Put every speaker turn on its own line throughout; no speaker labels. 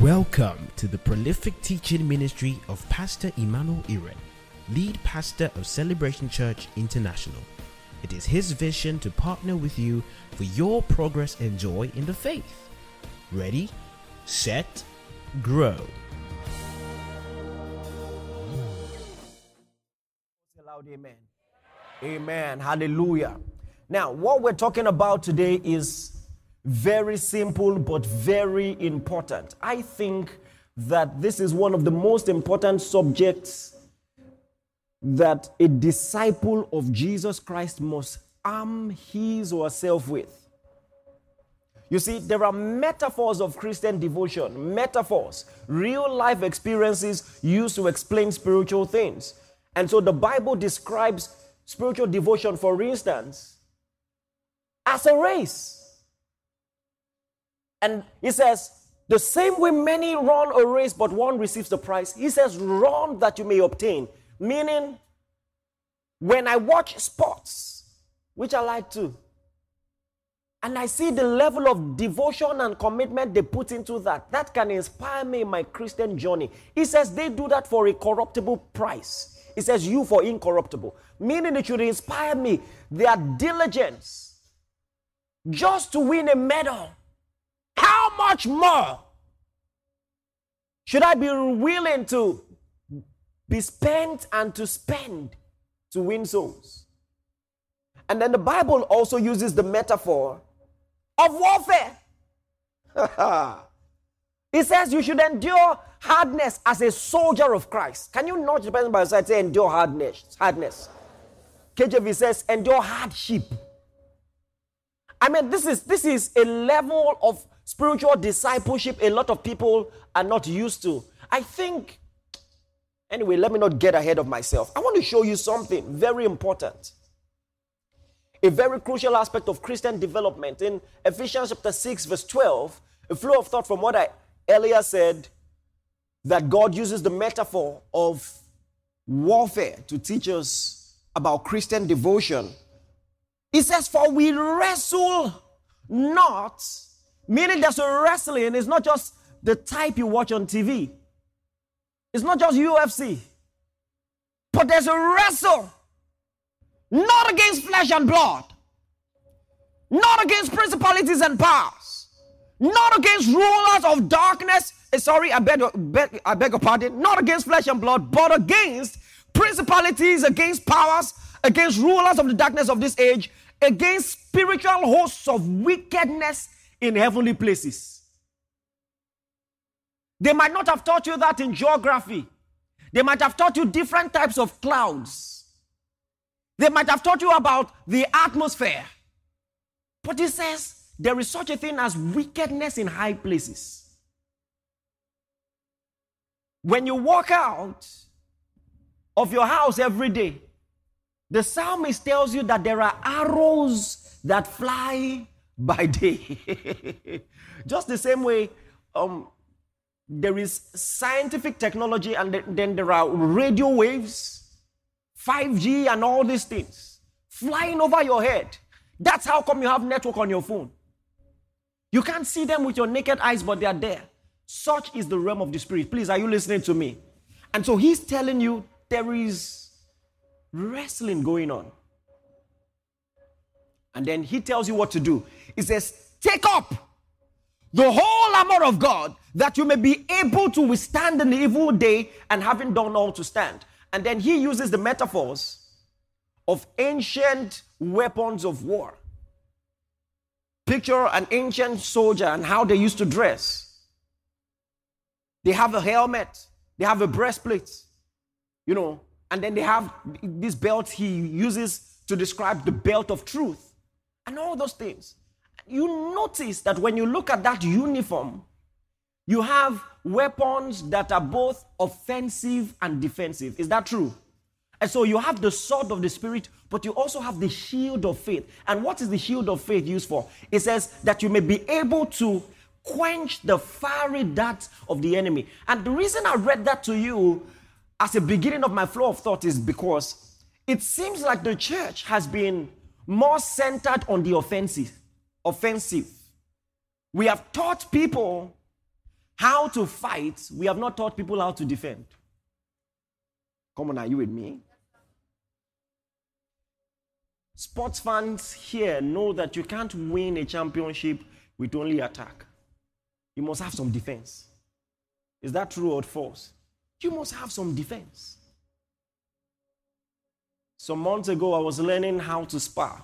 Welcome to the prolific teaching ministry of Pastor Emmanuel Iren, lead pastor of Celebration Church International. It is his vision to partner with you for your progress and joy in the faith. Ready, set, grow.
Loud amen. Amen. Hallelujah. Now, what we're talking about today is very simple but very important. I think that this is one of the most important subjects that a disciple of Jesus Christ must arm his or herself with. You see, there are metaphors of Christian devotion, metaphors, real life experiences used to explain spiritual things. And so the Bible describes spiritual devotion, for instance, as a race. And he says, the same way many run a race, but one receives the prize. He says, run that you may obtain. Meaning, when I watch sports, which I like to, and I see the level of devotion and commitment they put into that, that can inspire me in my Christian journey. He says they do that for a corruptible price. He says, you for incorruptible. Meaning it should inspire me, their diligence, just to win a medal how much more should I be willing to be spent and to spend to win souls? And then the Bible also uses the metaphor of warfare. it says you should endure hardness as a soldier of Christ. Can you not person by side say endure hardness? Hardness. KJV says endure hardship. I mean, this is this is a level of spiritual discipleship a lot of people are not used to. I think, anyway, let me not get ahead of myself. I want to show you something very important. A very crucial aspect of Christian development in Ephesians chapter 6, verse 12, a flow of thought from what I earlier said that God uses the metaphor of warfare to teach us about Christian devotion. He says, For we wrestle not Meaning there's wrestling, it's not just the type you watch on TV. It's not just UFC. But there's a wrestle. Not against flesh and blood. Not against principalities and powers. Not against rulers of darkness. Eh, sorry, I beg, beg, I beg your pardon. Not against flesh and blood, but against principalities, against powers, against rulers of the darkness of this age, against spiritual hosts of wickedness in heavenly places. They might not have taught you that in geography. They might have taught you different types of clouds. They might have taught you about the atmosphere. But he says there is such a thing as wickedness in high places. When you walk out of your house every day, the psalmist tells you that there are arrows that fly by day. Just the same way, um, there is scientific technology, and then there are radio waves, 5G, and all these things flying over your head. That's how come you have network on your phone. You can't see them with your naked eyes, but they are there. Such is the realm of the spirit. Please, are you listening to me? And so he's telling you there is wrestling going on. And then he tells you what to do. He says, Take up the whole armor of God that you may be able to withstand an evil day and having done all to stand. And then he uses the metaphors of ancient weapons of war. Picture an ancient soldier and how they used to dress. They have a helmet, they have a breastplate, you know, and then they have this belt he uses to describe the belt of truth and all those things you notice that when you look at that uniform, you have weapons that are both offensive and defensive. Is that true? And so you have the sword of the Spirit, but you also have the shield of faith. And what is the shield of faith used for? It says that you may be able to quench the fiery darts of the enemy. And the reason I read that to you as a beginning of my flow of thought is because it seems like the church has been more centered on the offensive offensive. We have taught people how to fight, we have not taught people how to defend. Come on, are you with me? Sports fans here know that you can't win a championship with only attack. You must have some defense. Is that true or false? You must have some defense. Some months ago, I was learning how to spar.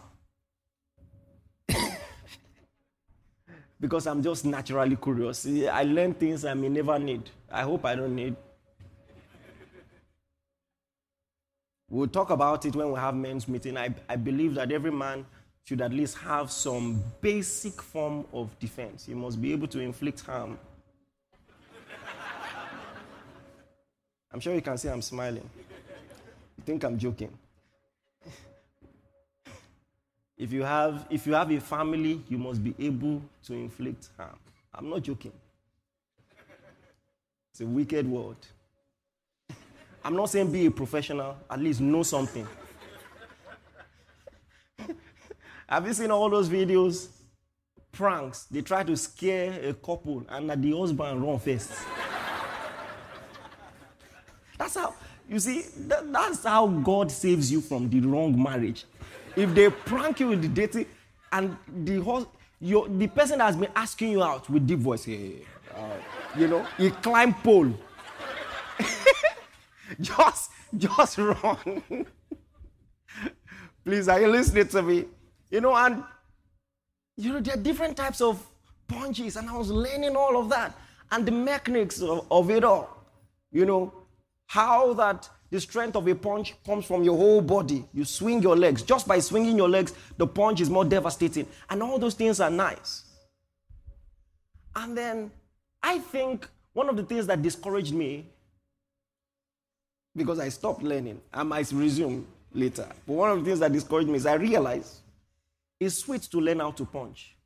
Because I'm just naturally curious. I learn things I may never need. I hope I don't need. We'll talk about it when we have men's meeting. I, I believe that every man should at least have some basic form of defense. He must be able to inflict harm. I'm sure you can see I'm smiling. You think I'm joking? If you have if you have a family, you must be able to inflict harm. I'm not joking. It's a wicked world. I'm not saying be a professional, at least know something. Have you seen all those videos? Pranks. They try to scare a couple and the husband run first. that's how, you see, that, that's how God saves you from the wrong marriage. If they prank you with the dating and the host, your, the person has been asking you out with deep voice, hey, uh, you know, he climb pole. just, just run. Please, are you listening to me? You know, and you know, there are different types of punches, and I was learning all of that and the mechanics of, of it all. You know, how that the strength of a punch comes from your whole body. You swing your legs. Just by swinging your legs, the punch is more devastating. And all those things are nice. And then I think one of the things that discouraged me because I stopped learning. I might resume later. But one of the things that discouraged me is I realized it's sweet to learn how to punch.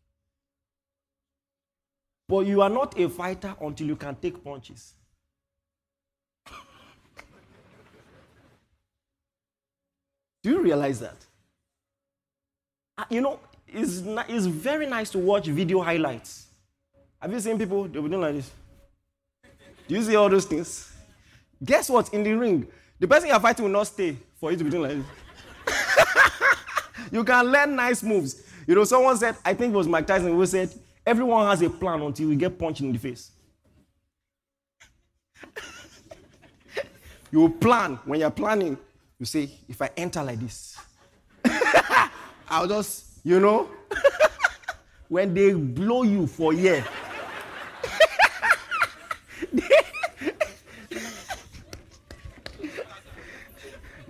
But you are not a fighter until you can take punches. Do you realize that? Uh, you know, it's, it's very nice to watch video highlights. Have you seen people? They'll doing like this. Do you see all those things? Guess what? In the ring, the person you're fighting will not stay for you to be doing like this. you can learn nice moves. You know, someone said, I think it was Mike Tyson who said, everyone has a plan until you get punched in the face. you plan. When you're planning, you say, if I enter like this, I'll just, you know, when they blow you for year,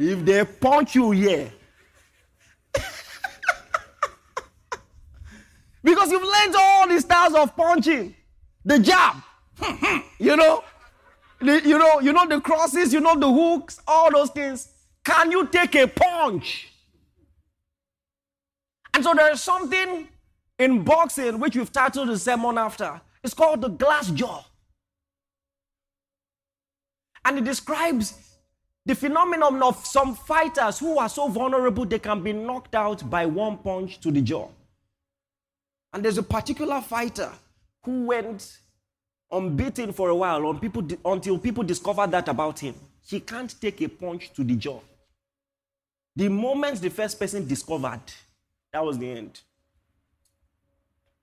If they punch you here, because you've learned all the styles of punching, the jab, you know, the, you know, you know the crosses, you know the hooks, all those things. Can you take a punch? And so there is something in boxing which we've titled the sermon after. It's called the glass jaw. And it describes the phenomenon of some fighters who are so vulnerable they can be knocked out by one punch to the jaw. And there's a particular fighter who went unbeaten for a while people, until people discovered that about him. He can't take a punch to the jaw. The moment the first person discovered, that was the end.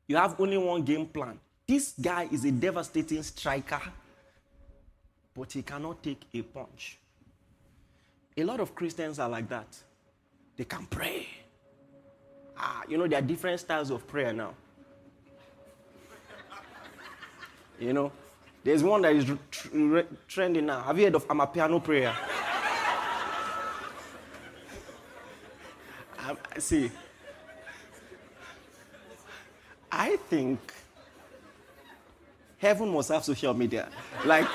You have only one game plan. This guy is a devastating striker, but he cannot take a punch. A lot of Christians are like that. They can pray. Ah, you know, there are different styles of prayer now. You know, there's one that is tr- trending now. Have you heard of Amapiano prayer? um, see, I think heaven must have social media. Like,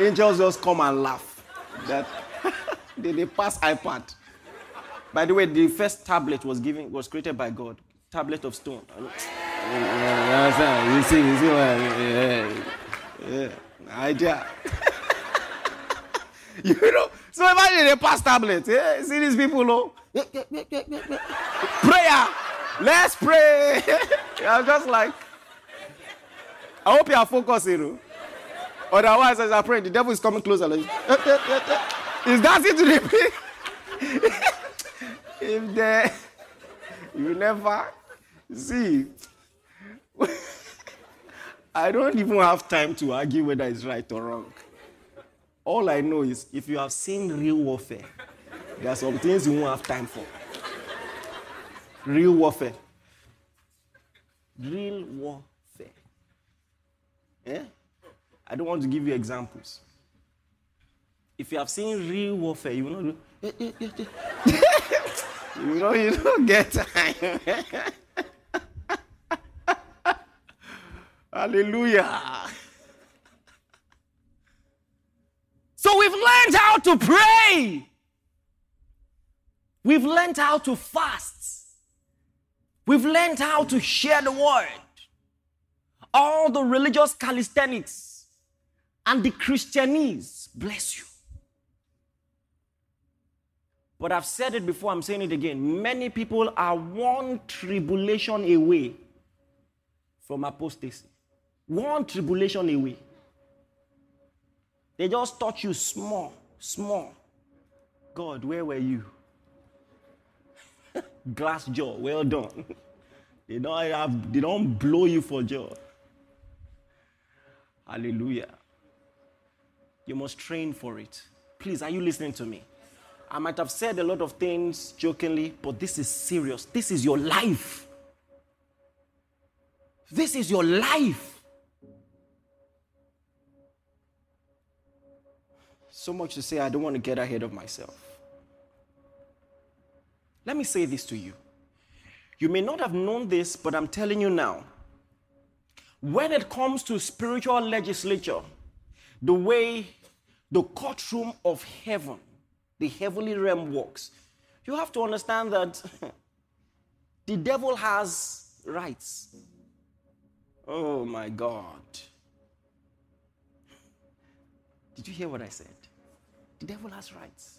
angels just come and laugh. That they, they pass iPad. By the way, the first tablet was given was created by God. Tablet of stone. You see, you see what yeah, yeah. idea. you know, so imagine they pass tablet. Yeah, see these people, no? Prayer. Let's pray. I'm just like, I hope you are focusing. Otherwise, as I pray, the devil is coming closer. Like, is dancing to the if there, you never see. I don't even have time to argue whether it's right or wrong. All I know is if you have seen real warfare, there are some things you won't have time for. Real warfare. Real warfare. Yeah? I don't want to give you examples. If you have seen real warfare, you will not do. you know, you don't get time. Hallelujah. So we've learned how to pray. We've learned how to fast. We've learned how to share the word. All the religious calisthenics and the Christianese, bless you. But I've said it before, I'm saying it again. Many people are one tribulation away from apostasy. One tribulation away. They just taught you small, small. God, where were you? Glass jaw, well done. they don't have, they don't blow you for joy. Hallelujah. You must train for it. Please, are you listening to me? I might have said a lot of things jokingly, but this is serious. This is your life. This is your life. So much to say, I don't want to get ahead of myself. Let me say this to you. You may not have known this, but I'm telling you now. When it comes to spiritual legislature, the way the courtroom of heaven, the heavenly realm works, you have to understand that the devil has rights. Oh my God. Did you hear what I said? The devil has rights.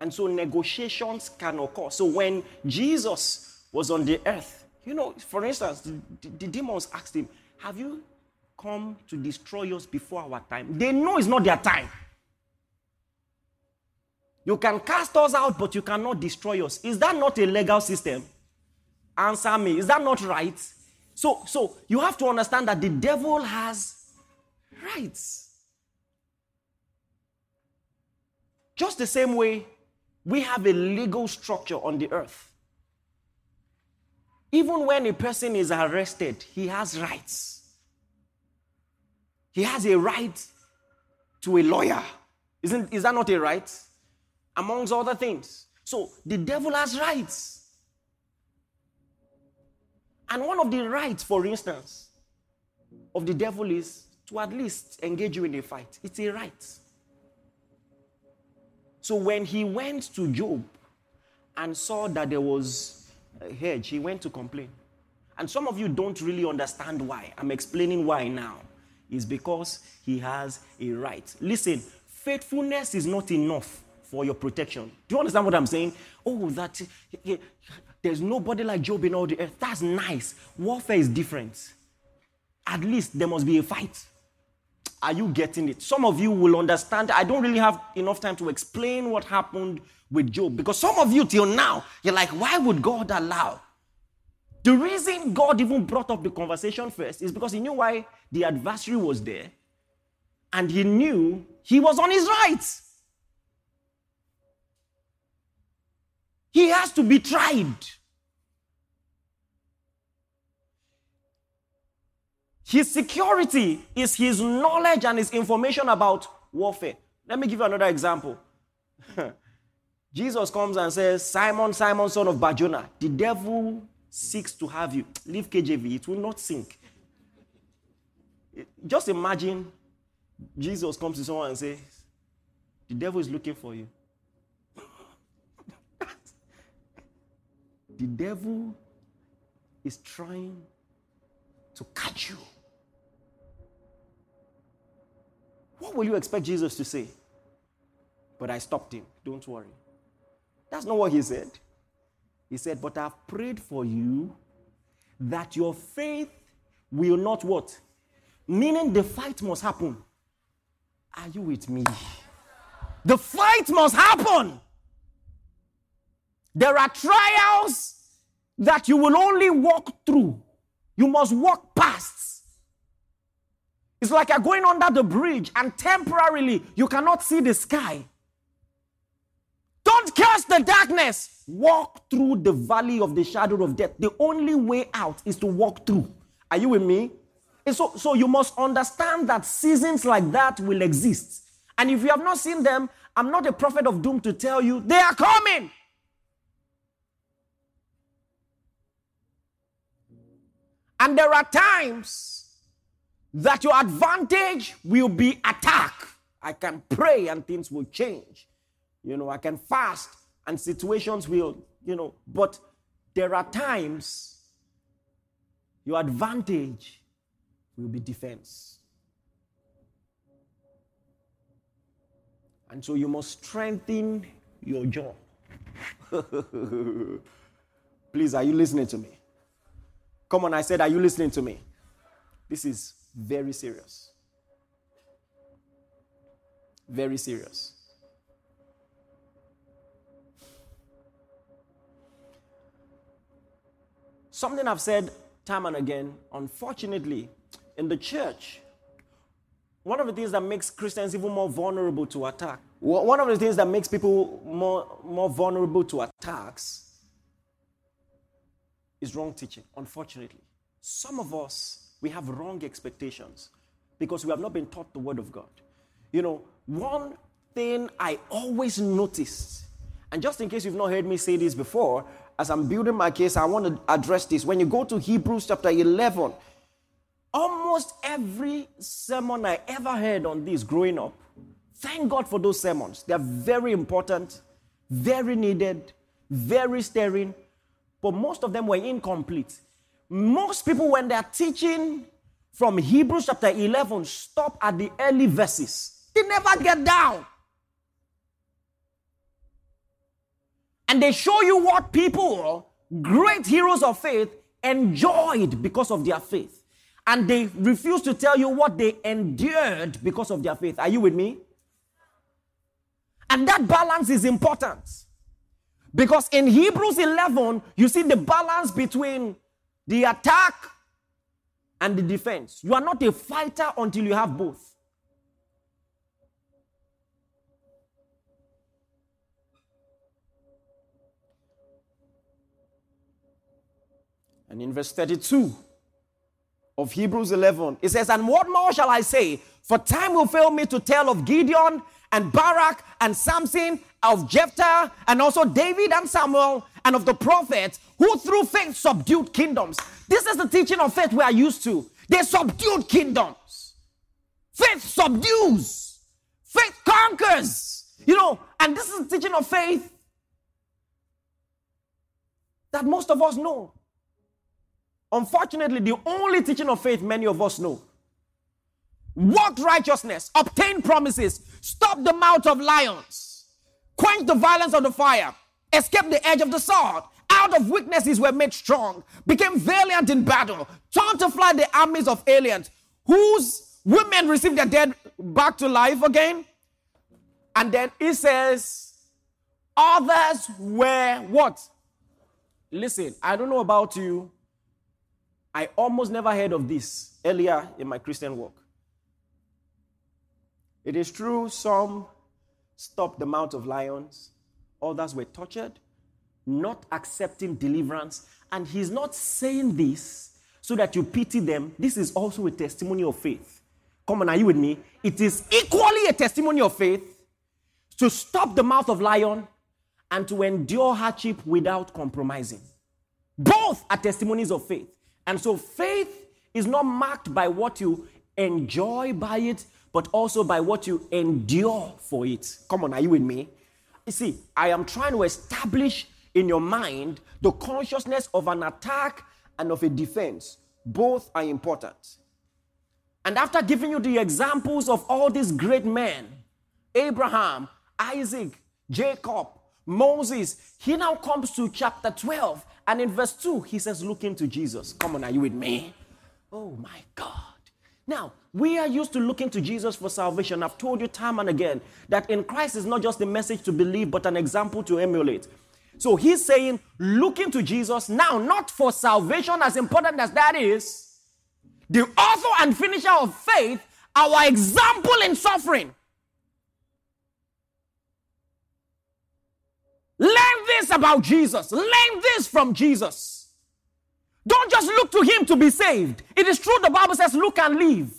And so negotiations can occur. So when Jesus was on the earth, you know, for instance, the, the, the demons asked him, Have you come to destroy us before our time? They know it's not their time. You can cast us out, but you cannot destroy us. Is that not a legal system? Answer me. Is that not right? So, so you have to understand that the devil has rights. Just the same way we have a legal structure on the earth. Even when a person is arrested, he has rights. He has a right to a lawyer. Isn't, is that not a right? Amongst other things. So the devil has rights. And one of the rights, for instance, of the devil is to at least engage you in a fight. It's a right. So when he went to Job and saw that there was a hedge, he went to complain. And some of you don't really understand why. I'm explaining why now. It's because he has a right. Listen, faithfulness is not enough for your protection. Do you understand what I'm saying? Oh, that there's nobody like Job in all the earth. That's nice. Warfare is different. At least there must be a fight. Are you getting it? Some of you will understand. I don't really have enough time to explain what happened with Job because some of you till now, you're like, why would God allow? The reason God even brought up the conversation first is because he knew why the adversary was there and he knew he was on his rights. He has to be tried. His security is his knowledge and his information about warfare. Let me give you another example. Jesus comes and says, Simon, Simon, son of Barjona, the devil seeks to have you. Leave KJV, it will not sink. Just imagine Jesus comes to someone and says, The devil is looking for you. The devil is trying to catch you. What will you expect Jesus to say? But I stopped him. Don't worry. That's not what he said. He said, But I've prayed for you that your faith will not what? Meaning the fight must happen. Are you with me? The fight must happen. There are trials that you will only walk through. You must walk past. It's like you're going under the bridge and temporarily you cannot see the sky. Don't curse the darkness. Walk through the valley of the shadow of death. The only way out is to walk through. Are you with me? So, so you must understand that seasons like that will exist. And if you have not seen them, I'm not a prophet of doom to tell you they are coming. And there are times that your advantage will be attack. I can pray and things will change. You know, I can fast and situations will, you know, but there are times your advantage will be defense. And so you must strengthen your jaw. Please, are you listening to me? Come on, I said, Are you listening to me? This is very serious. Very serious. Something I've said time and again, unfortunately, in the church, one of the things that makes Christians even more vulnerable to attack, one of the things that makes people more, more vulnerable to attacks is wrong teaching, unfortunately. Some of us, we have wrong expectations because we have not been taught the Word of God. You know, one thing I always noticed, and just in case you've not heard me say this before, as I'm building my case, I want to address this. When you go to Hebrews chapter 11, almost every sermon I ever heard on this growing up, thank God for those sermons. They're very important, very needed, very stirring, but most of them were incomplete. Most people, when they're teaching from Hebrews chapter 11, stop at the early verses. They never get down. And they show you what people, great heroes of faith, enjoyed because of their faith. And they refuse to tell you what they endured because of their faith. Are you with me? And that balance is important. Because in Hebrews 11, you see the balance between the attack and the defense. You are not a fighter until you have both. And in verse 32 of Hebrews 11, it says, And what more shall I say? For time will fail me to tell of Gideon and Barak and Samson, of Jephthah, and also David and Samuel, and of the prophets who through faith subdued kingdoms. This is the teaching of faith we are used to. They subdued kingdoms. Faith subdues, faith conquers. You know, and this is the teaching of faith that most of us know. Unfortunately, the only teaching of faith many of us know. Walk righteousness, obtain promises, stop the mouth of lions, quench the violence of the fire, escape the edge of the sword. Out of weaknesses were made strong, became valiant in battle, turned to fly the armies of aliens, whose women received their dead back to life again. And then it says, others were what? Listen, I don't know about you, I almost never heard of this earlier in my Christian walk. It is true, some stopped the mouth of lions, others were tortured, not accepting deliverance. And he's not saying this so that you pity them. This is also a testimony of faith. Come on, are you with me? It is equally a testimony of faith to stop the mouth of lion and to endure hardship without compromising. Both are testimonies of faith. And so faith is not marked by what you enjoy by it, but also by what you endure for it. Come on, are you with me? You see, I am trying to establish in your mind the consciousness of an attack and of a defense. Both are important. And after giving you the examples of all these great men Abraham, Isaac, Jacob, Moses, he now comes to chapter 12 and in verse 2, he says, Look into Jesus. Come on, are you with me? Oh my God. Now, we are used to looking to Jesus for salvation. I've told you time and again that in Christ is not just a message to believe, but an example to emulate. So he's saying, looking to Jesus now, not for salvation, as important as that is, the author and finisher of faith, our example in suffering. Learn this about Jesus. Learn this from Jesus. Don't just look to him to be saved. It is true, the Bible says, look and live.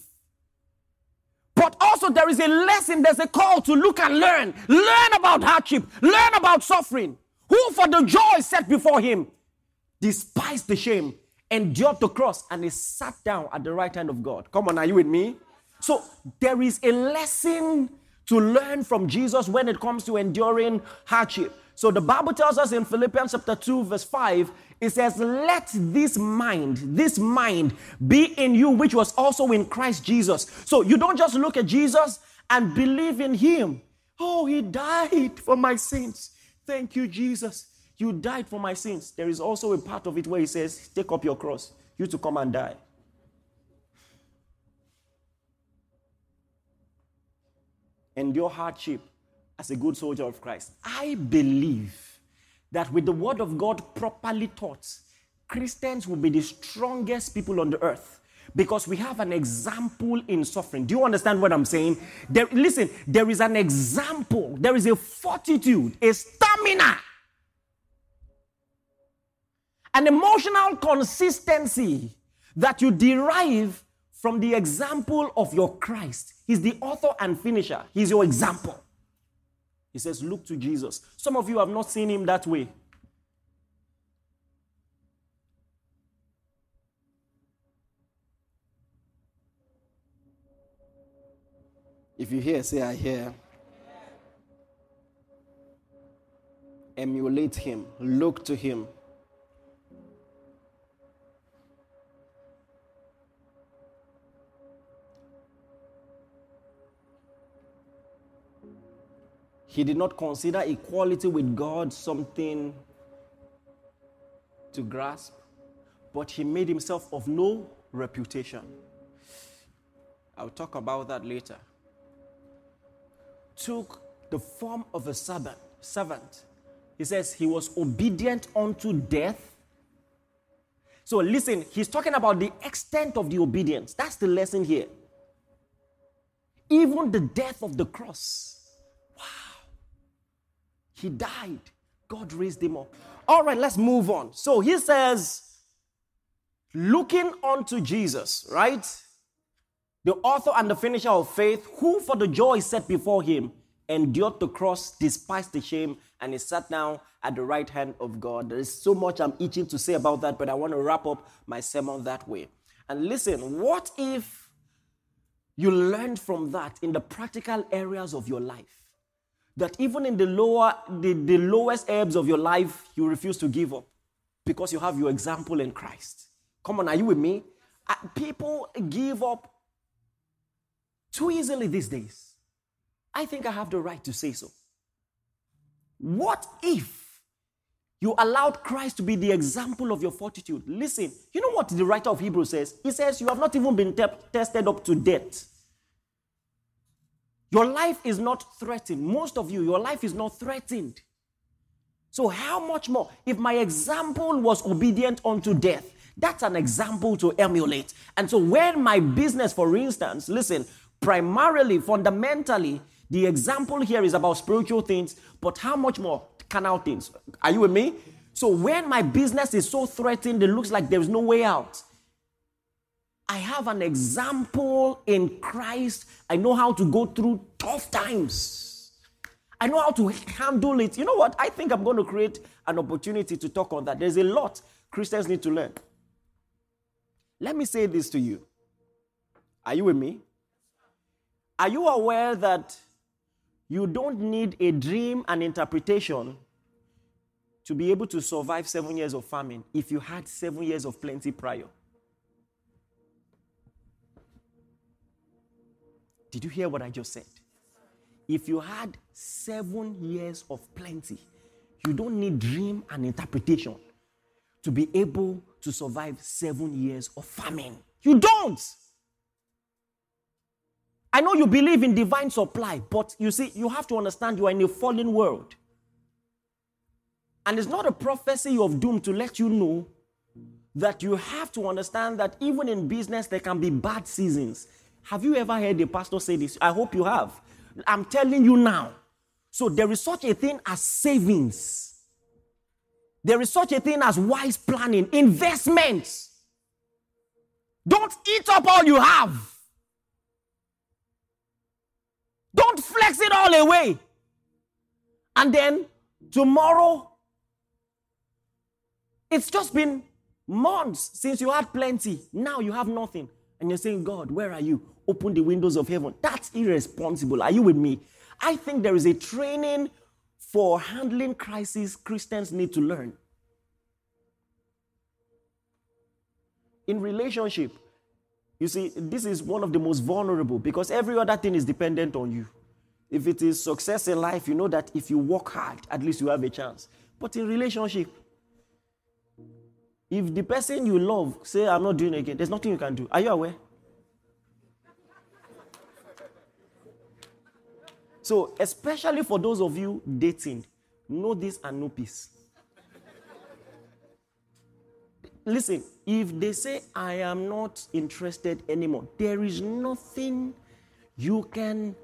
But also, there is a lesson, there's a call to look and learn. Learn about hardship, learn about suffering. Who, for the joy set before him, despised the shame, endured the cross, and is sat down at the right hand of God. Come on, are you with me? So, there is a lesson to learn from Jesus when it comes to enduring hardship. So the Bible tells us in Philippians chapter 2, verse 5, it says, Let this mind, this mind be in you, which was also in Christ Jesus. So you don't just look at Jesus and believe in him. Oh, he died for my sins. Thank you, Jesus. You died for my sins. There is also a part of it where he says, Take up your cross, you to come and die. Endure hardship as a good soldier of Christ. I believe that with the word of God properly taught, Christians will be the strongest people on the earth because we have an example in suffering. Do you understand what I'm saying? There, listen, there is an example, there is a fortitude, a stamina, an emotional consistency that you derive from the example of your Christ. He's the author and finisher, He's your example. He says, Look to Jesus. Some of you have not seen him that way. If you hear, say, I hear. Emulate him, look to him. He did not consider equality with God something to grasp, but he made himself of no reputation. I'll talk about that later. Took the form of a servant. Servant. He says he was obedient unto death. So listen, he's talking about the extent of the obedience. That's the lesson here. Even the death of the cross. He died. God raised him up. All right, let's move on. So he says, looking unto Jesus, right? The author and the finisher of faith, who for the joy set before him endured the cross, despised the shame, and is sat down at the right hand of God. There is so much I'm itching to say about that, but I want to wrap up my sermon that way. And listen, what if you learned from that in the practical areas of your life? That even in the lower, the, the lowest ebbs of your life, you refuse to give up because you have your example in Christ. Come on, are you with me? People give up too easily these days. I think I have the right to say so. What if you allowed Christ to be the example of your fortitude? Listen, you know what the writer of Hebrews says? He says, You have not even been te- tested up to death. Your life is not threatened. Most of you, your life is not threatened. So, how much more? If my example was obedient unto death, that's an example to emulate. And so, when my business, for instance, listen, primarily, fundamentally, the example here is about spiritual things, but how much more carnal things? Are you with me? So, when my business is so threatened, it looks like there's no way out. I have an example in Christ. I know how to go through tough times. I know how to handle it. You know what? I think I'm going to create an opportunity to talk on that. There's a lot Christians need to learn. Let me say this to you. Are you with me? Are you aware that you don't need a dream and interpretation to be able to survive seven years of famine if you had seven years of plenty prior? Did you hear what I just said? If you had seven years of plenty, you don't need dream and interpretation to be able to survive seven years of famine. You don't. I know you believe in divine supply, but you see, you have to understand you are in a fallen world. And it's not a prophecy of doom to let you know that you have to understand that even in business, there can be bad seasons. Have you ever heard a pastor say this? I hope you have. I'm telling you now. So, there is such a thing as savings, there is such a thing as wise planning, investments. Don't eat up all you have. Don't flex it all away. And then tomorrow, it's just been months since you had plenty. Now you have nothing. And you're saying, God, where are you? Open the windows of heaven. That's irresponsible. Are you with me? I think there is a training for handling crisis Christians need to learn. In relationship, you see, this is one of the most vulnerable because every other thing is dependent on you. If it is success in life, you know that if you work hard, at least you have a chance. But in relationship, if the person you love say, I'm not doing it again, there's nothing you can do. Are you aware? So, especially for those of you dating, know this and know peace. Listen, if they say, I am not interested anymore, there is nothing you can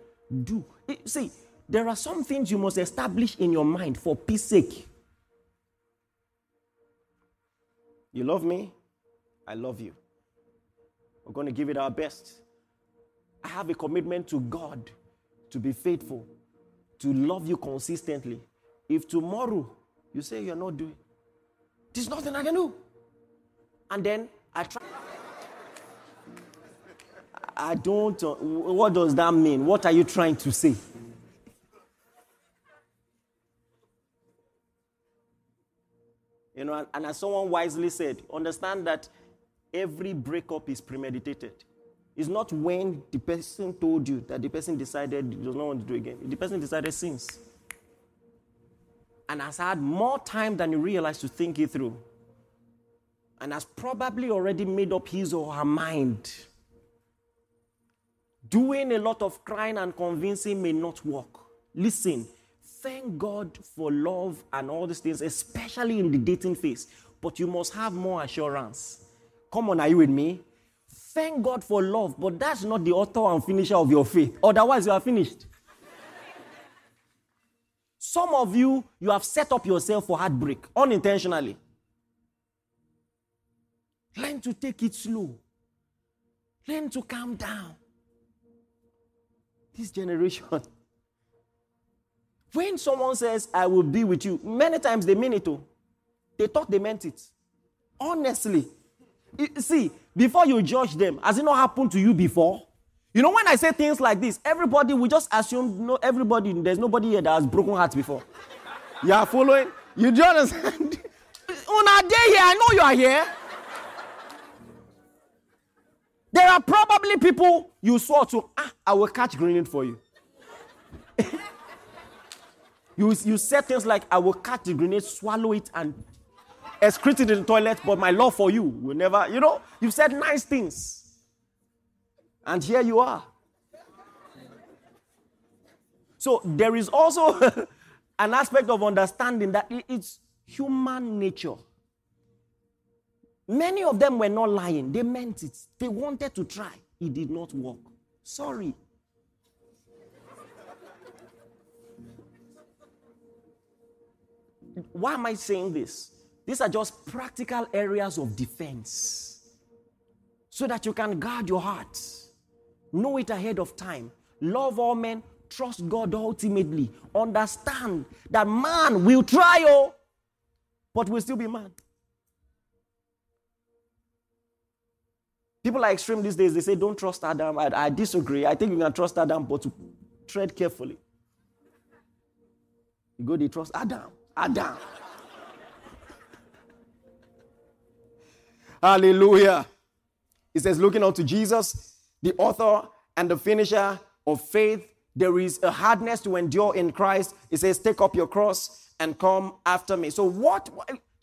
do. Eh, see, there are some things you must establish in your mind for peace sake. You love me? I love you. We're going to give it our best. I have a commitment to God to be faithful, to love you consistently. If tomorrow you say you're not doing, there's nothing I can do and then I try. I don't. Uh, what does that mean? What are you trying to say? And, as someone wisely said, understand that every breakup is premeditated. It's not when the person told you that the person decided he does not want to do again. The person decided since. And has had more time than you realize to think it through and has probably already made up his or her mind. Doing a lot of crying and convincing may not work. Listen, thank God for love and all these things, especially in the dating phase, but you must have more assurance. Come on, are you with me? Thank God for love, but that's not the author and finisher of your faith. Otherwise, you are finished. Some of you, you have set up yourself for heartbreak unintentionally. Learn to take it slow. Learn to calm down. This generation. When someone says, I will be with you, many times they mean it too. They thought they meant it. Honestly. See, before you judge them, has it not happened to you before? You know, when I say things like this, everybody will just assume no, everybody, there's nobody here that has broken hearts before. You are following? You do understand? On our day here, I know you are here. There are probably people you swore to, ah, I will catch grenade for you. you, you said things like, I will catch the grenade, swallow it, and excrete it in the toilet, but my love for you will never, you know, you've said nice things. And here you are. So there is also an aspect of understanding that it's human nature Many of them were not lying. They meant it. They wanted to try. It did not work. Sorry. Why am I saying this? These are just practical areas of defense so that you can guard your heart. Know it ahead of time. Love all men. Trust God ultimately. Understand that man will try, oh, but will still be man. People are extreme these days. They say, don't trust Adam. I, I disagree. I think you can trust Adam, but to tread carefully. You go, they trust Adam. Adam. Hallelujah. It says, looking unto Jesus, the author and the finisher of faith, there is a hardness to endure in Christ. It says, take up your cross and come after me. So, what?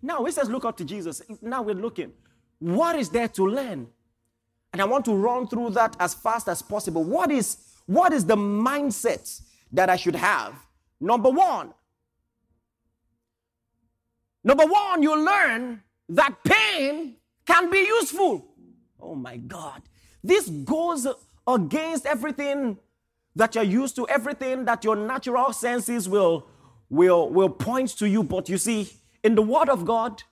Now, it says, look up to Jesus. Now we're looking. What is there to learn? And I want to run through that as fast as possible. What is what is the mindset that I should have? Number one, number one, you learn that pain can be useful. Oh my God. This goes against everything that you're used to, everything that your natural senses will, will, will point to you. But you see, in the Word of God,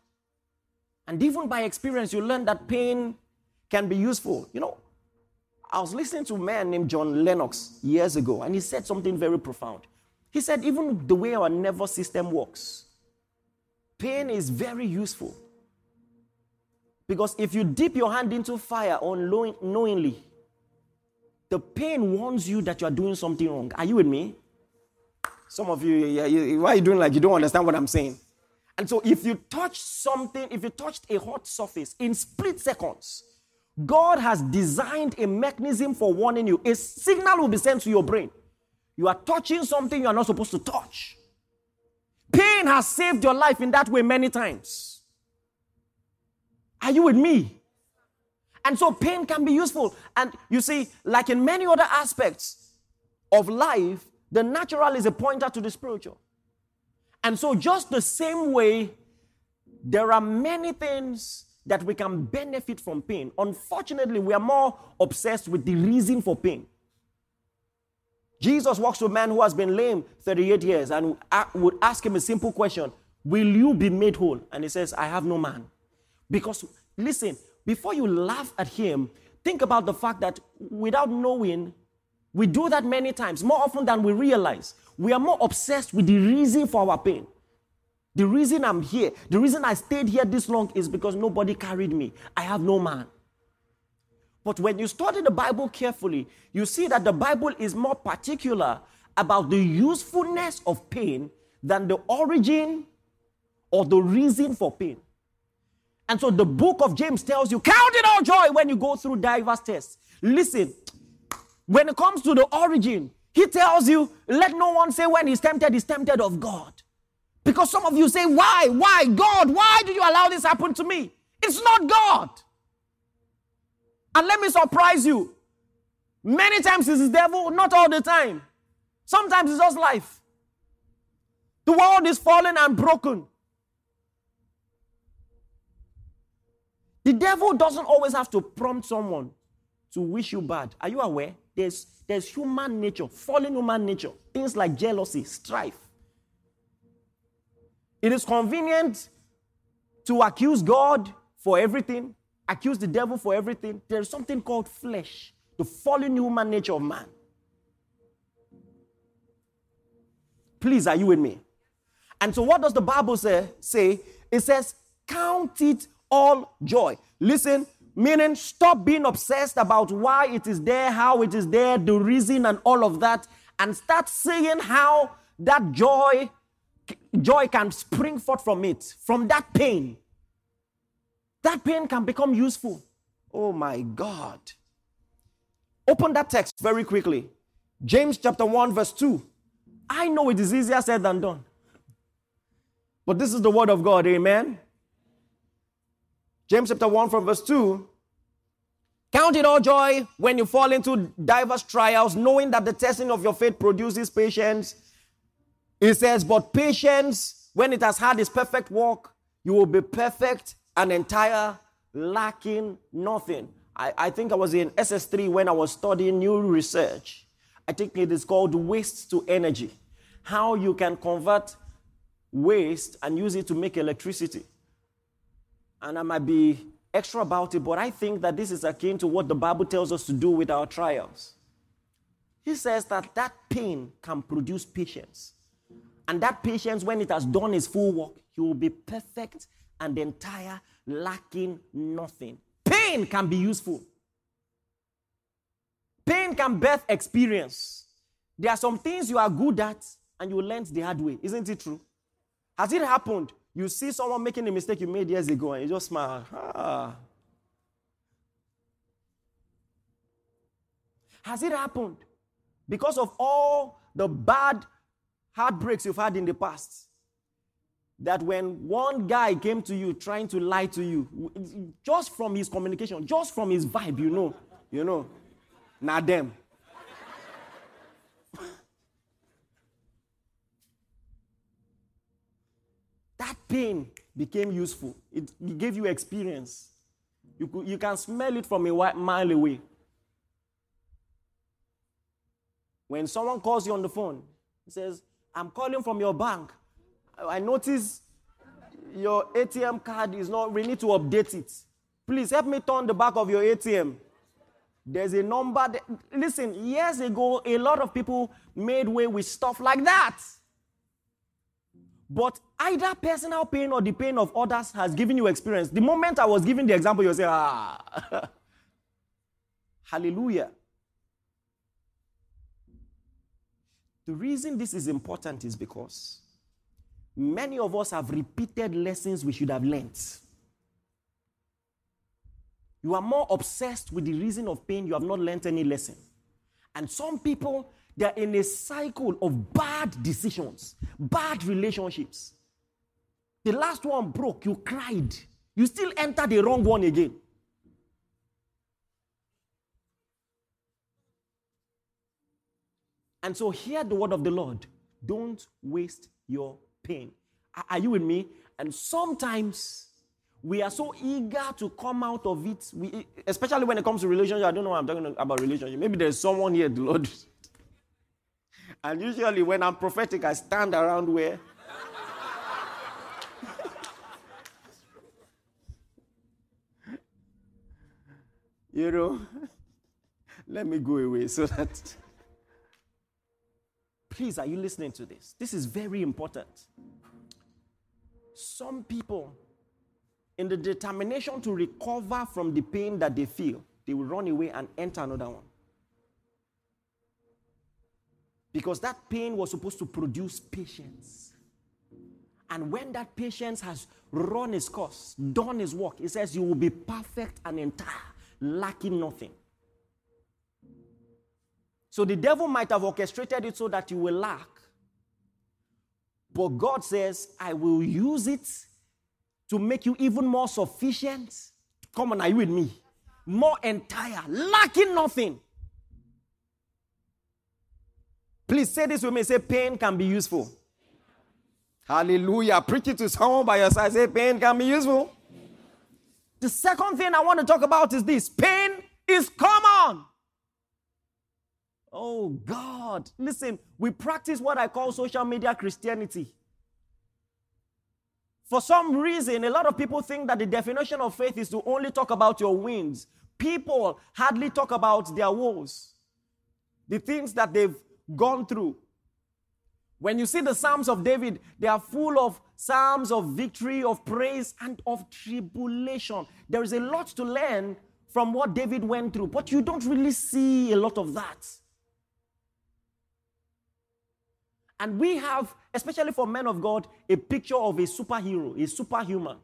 and even by experience, you learn that pain can be useful. You know, I was listening to a man named John Lennox years ago, and he said something very profound. He said, even the way our nervous system works, pain is very useful. Because if you dip your hand into fire unknowingly, the pain warns you that you are doing something wrong. Are you with me? Some of you, yeah, you, why are you doing like you don't understand what I'm saying? And so, if you touch something, if you touched a hot surface in split seconds, God has designed a mechanism for warning you. A signal will be sent to your brain. You are touching something you are not supposed to touch. Pain has saved your life in that way many times. Are you with me? And so pain can be useful. And you see, like in many other aspects of life, the natural is a pointer to the spiritual. And so, just the same way, there are many things that we can benefit from pain. Unfortunately, we are more obsessed with the reason for pain. Jesus walks to a man who has been lame 38 years and would ask him a simple question Will you be made whole? And he says, I have no man. Because, listen, before you laugh at him, think about the fact that without knowing, we do that many times, more often than we realize. We are more obsessed with the reason for our pain. The reason I'm here, the reason I stayed here this long is because nobody carried me. I have no man. But when you study the Bible carefully, you see that the Bible is more particular about the usefulness of pain than the origin or the reason for pain. And so the book of James tells you, count it all joy when you go through diverse tests. Listen, when it comes to the origin, he tells you, let no one say when he's tempted, he's tempted of God. Because some of you say, why? Why? God, why did you allow this happen to me? It's not God. And let me surprise you. Many times it's the devil, not all the time. Sometimes it's just life. The world is fallen and broken. The devil doesn't always have to prompt someone to wish you bad. Are you aware? There's, there's human nature, fallen human nature, things like jealousy, strife. It is convenient to accuse God for everything, accuse the devil for everything. There's something called flesh, the fallen human nature of man. Please, are you with me? And so, what does the Bible say? say? It says, Count it all joy. Listen, meaning stop being obsessed about why it is there, how it is there, the reason, and all of that, and start seeing how that joy, joy can spring forth from it, from that pain. That pain can become useful. Oh my God. Open that text very quickly. James chapter 1, verse 2. I know it is easier said than done. But this is the word of God. Amen. James chapter 1 from verse 2. Count it all joy when you fall into diverse trials, knowing that the testing of your faith produces patience. It says, But patience, when it has had its perfect work, you will be perfect and entire, lacking nothing. I, I think I was in SS3 when I was studying new research. I think it is called waste to energy. How you can convert waste and use it to make electricity and I might be extra about it, but I think that this is akin to what the Bible tells us to do with our trials. He says that that pain can produce patience. And that patience, when it has done its full work, he will be perfect and entire, lacking nothing. Pain can be useful. Pain can birth experience. There are some things you are good at and you learned the hard way. Isn't it true? Has it happened you see someone making a mistake you made years ago and you just smile. Ah. Has it happened? Because of all the bad heartbreaks you've had in the past, that when one guy came to you trying to lie to you, just from his communication, just from his vibe, you know, you know, now them. that pain became useful. It, gave you experience. You, could, you can smell it from a mile away. When someone calls you on the phone, he says, I'm calling from your bank. I notice your ATM card is not, we need to update it. Please help me turn the back of your ATM. There's a number. That, listen, years ago, a lot of people made way with stuff like that. But either personal pain or the pain of others has given you experience. The moment I was giving the example, you say, ah, hallelujah. The reason this is important is because many of us have repeated lessons we should have learned. You are more obsessed with the reason of pain, you have not learned any lesson. And some people, they're in a cycle of bad decisions, bad relationships. The last one broke, you cried. You still enter the wrong one again. And so, hear the word of the Lord. Don't waste your pain. Are you with me? And sometimes we are so eager to come out of it, we, especially when it comes to relationship. I don't know I'm talking about relationship. Maybe there's someone here, the Lord. And usually, when I'm prophetic, I stand around where. you know, let me go away so that. Please, are you listening to this? This is very important. Some people, in the determination to recover from the pain that they feel, they will run away and enter another one. Because that pain was supposed to produce patience. And when that patience has run its course, done its work, it says you will be perfect and entire, lacking nothing. So the devil might have orchestrated it so that you will lack. But God says, I will use it to make you even more sufficient. Come on, are you with me? More entire, lacking nothing. Please say this with me. Say, pain can be useful. Hallelujah. Preach it to someone by your side. Say, pain can be useful. The second thing I want to talk about is this pain is common. Oh God. Listen, we practice what I call social media Christianity. For some reason, a lot of people think that the definition of faith is to only talk about your wins. People hardly talk about their woes, the things that they've gone through. When you see the Psalms of David, they are full of Psalms of victory, of praise, and of tribulation. There is a lot to learn from what David went through, but you don't really see a lot of that. And we have, especially for men of God, a picture of a superhero, a superhuman.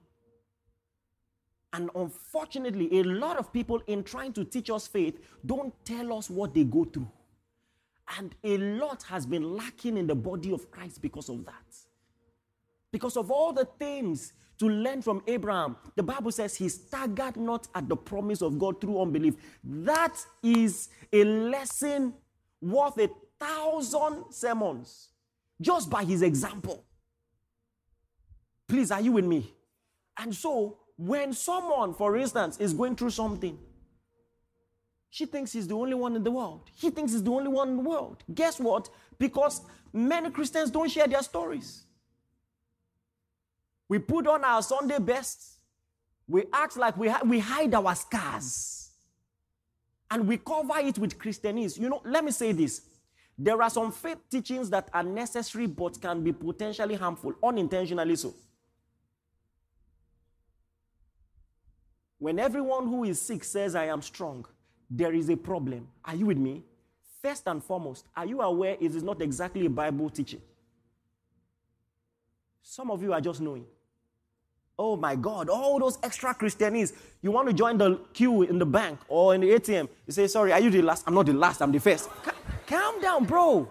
And unfortunately, a lot of people, in trying to teach us faith, don't tell us what they go through. And a lot has been lacking in the body of Christ because of that. Because of all the things to learn from Abraham, the Bible says he staggered not at the promise of God through unbelief. That is a lesson worth a thousand sermons just by his example. Please, are you with me? And so, when someone, for instance, is going through something, she thinks he's the only one in the world. He thinks he's the only one in the world. Guess what? Because many Christians don't share their stories. We put on our Sunday best. We act like we, ha- we hide our scars. And we cover it with Christianese. You know, let me say this. There are some faith teachings that are necessary but can be potentially harmful, unintentionally so. When everyone who is sick says, I am strong, there is a problem. Are you with me? First and foremost, are you aware it is not exactly a Bible teaching? Some of you are just knowing. Oh my God, all those extra Christianese. You want to join the queue in the bank or in the ATM. You say, Sorry, are you the last? I'm not the last, I'm the first. Calm down, bro.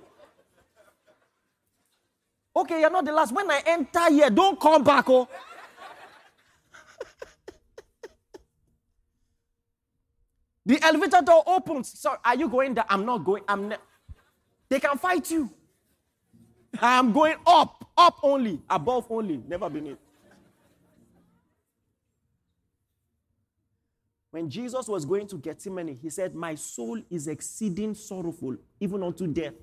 Okay, you're not the last. When I enter here, don't come back, oh. the elevator door opens. Sorry, are you going there? I'm not going. I'm ne- they can fight you. I'm going up. Up only, above only, never beneath. When Jesus was going to Gethsemane, he said, My soul is exceeding sorrowful, even unto death.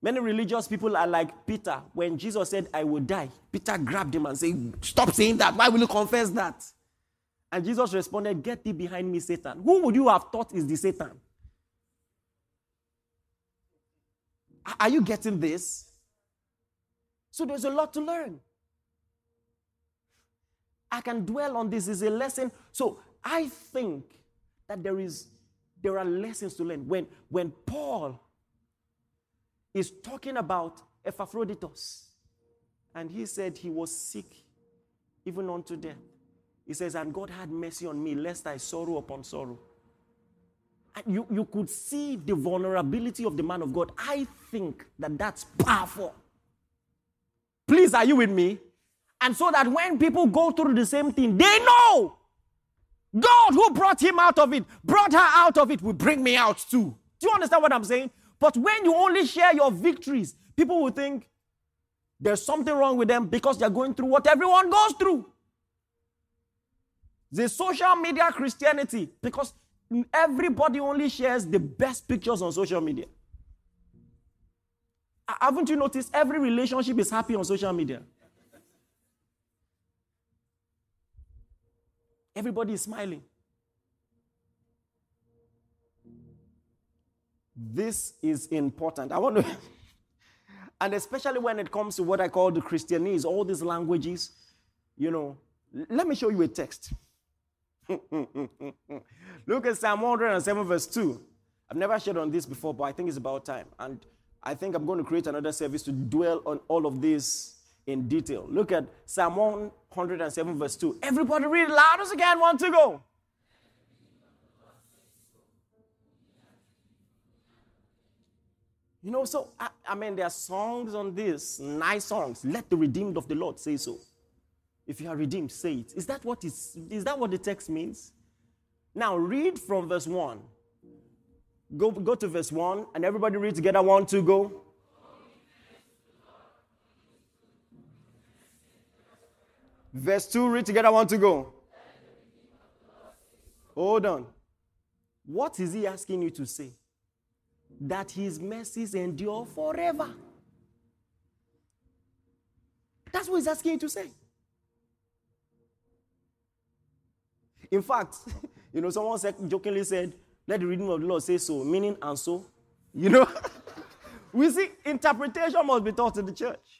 Many religious people are like Peter. When Jesus said, I will die, Peter grabbed him and said, Stop saying that. Why will you confess that? And Jesus responded, Get thee behind me, Satan. Who would you have thought is the Satan? Are you getting this? So there's a lot to learn. I can dwell on this is a lesson. So I think that there is there are lessons to learn. When when Paul is talking about Epaphroditus, and he said he was sick even unto death. He says, and God had mercy on me, lest I sorrow upon sorrow. And you, you could see the vulnerability of the man of God. I think that that's powerful. Please, are you with me? And so that when people go through the same thing, they know God who brought him out of it, brought her out of it, will bring me out too. Do you understand what I'm saying? But when you only share your victories, people will think there's something wrong with them because they're going through what everyone goes through. The social media Christianity, because everybody only shares the best pictures on social media. Haven't you noticed every relationship is happy on social media? Everybody is smiling. This is important. I want to, and especially when it comes to what I call the Christianese, all these languages, you know. Let me show you a text. Look at Psalm 107, verse 2. I've never shared on this before, but I think it's about time. And I think I'm going to create another service to dwell on all of this in detail. Look at Psalm 107, verse 2. Everybody read it loud as again. One to go. You know, so I, I, mean, there are songs on this, nice songs. Let the redeemed of the Lord say so. If you are redeemed, say it. Is that what is, is that what the text means? Now read from verse 1. Go, go to verse 1 and everybody read together. One, two, go. Verse 2, read together. One, to go. Hold on. What is he asking you to say? that his mercies endure forever. That's what he's asking you to say. In fact, you know, someone said, jokingly said, let the reading of the Lord say so, meaning and so. You know, we see interpretation must be taught to the church.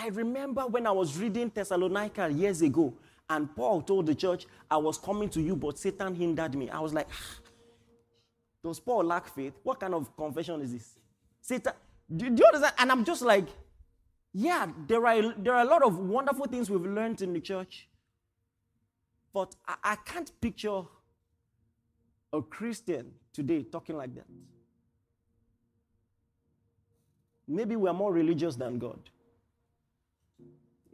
I remember when I was reading Thessalonica years ago, and Paul told the church, I was coming to you, but Satan hindered me. I was like, ah, does Paul lack faith? What kind of confession is this? Satan, do, do you understand? And I'm just like, yeah, there are, there are a lot of wonderful things we've learned in the church. But I, I can't picture a Christian today talking like that. Maybe we are more religious than God.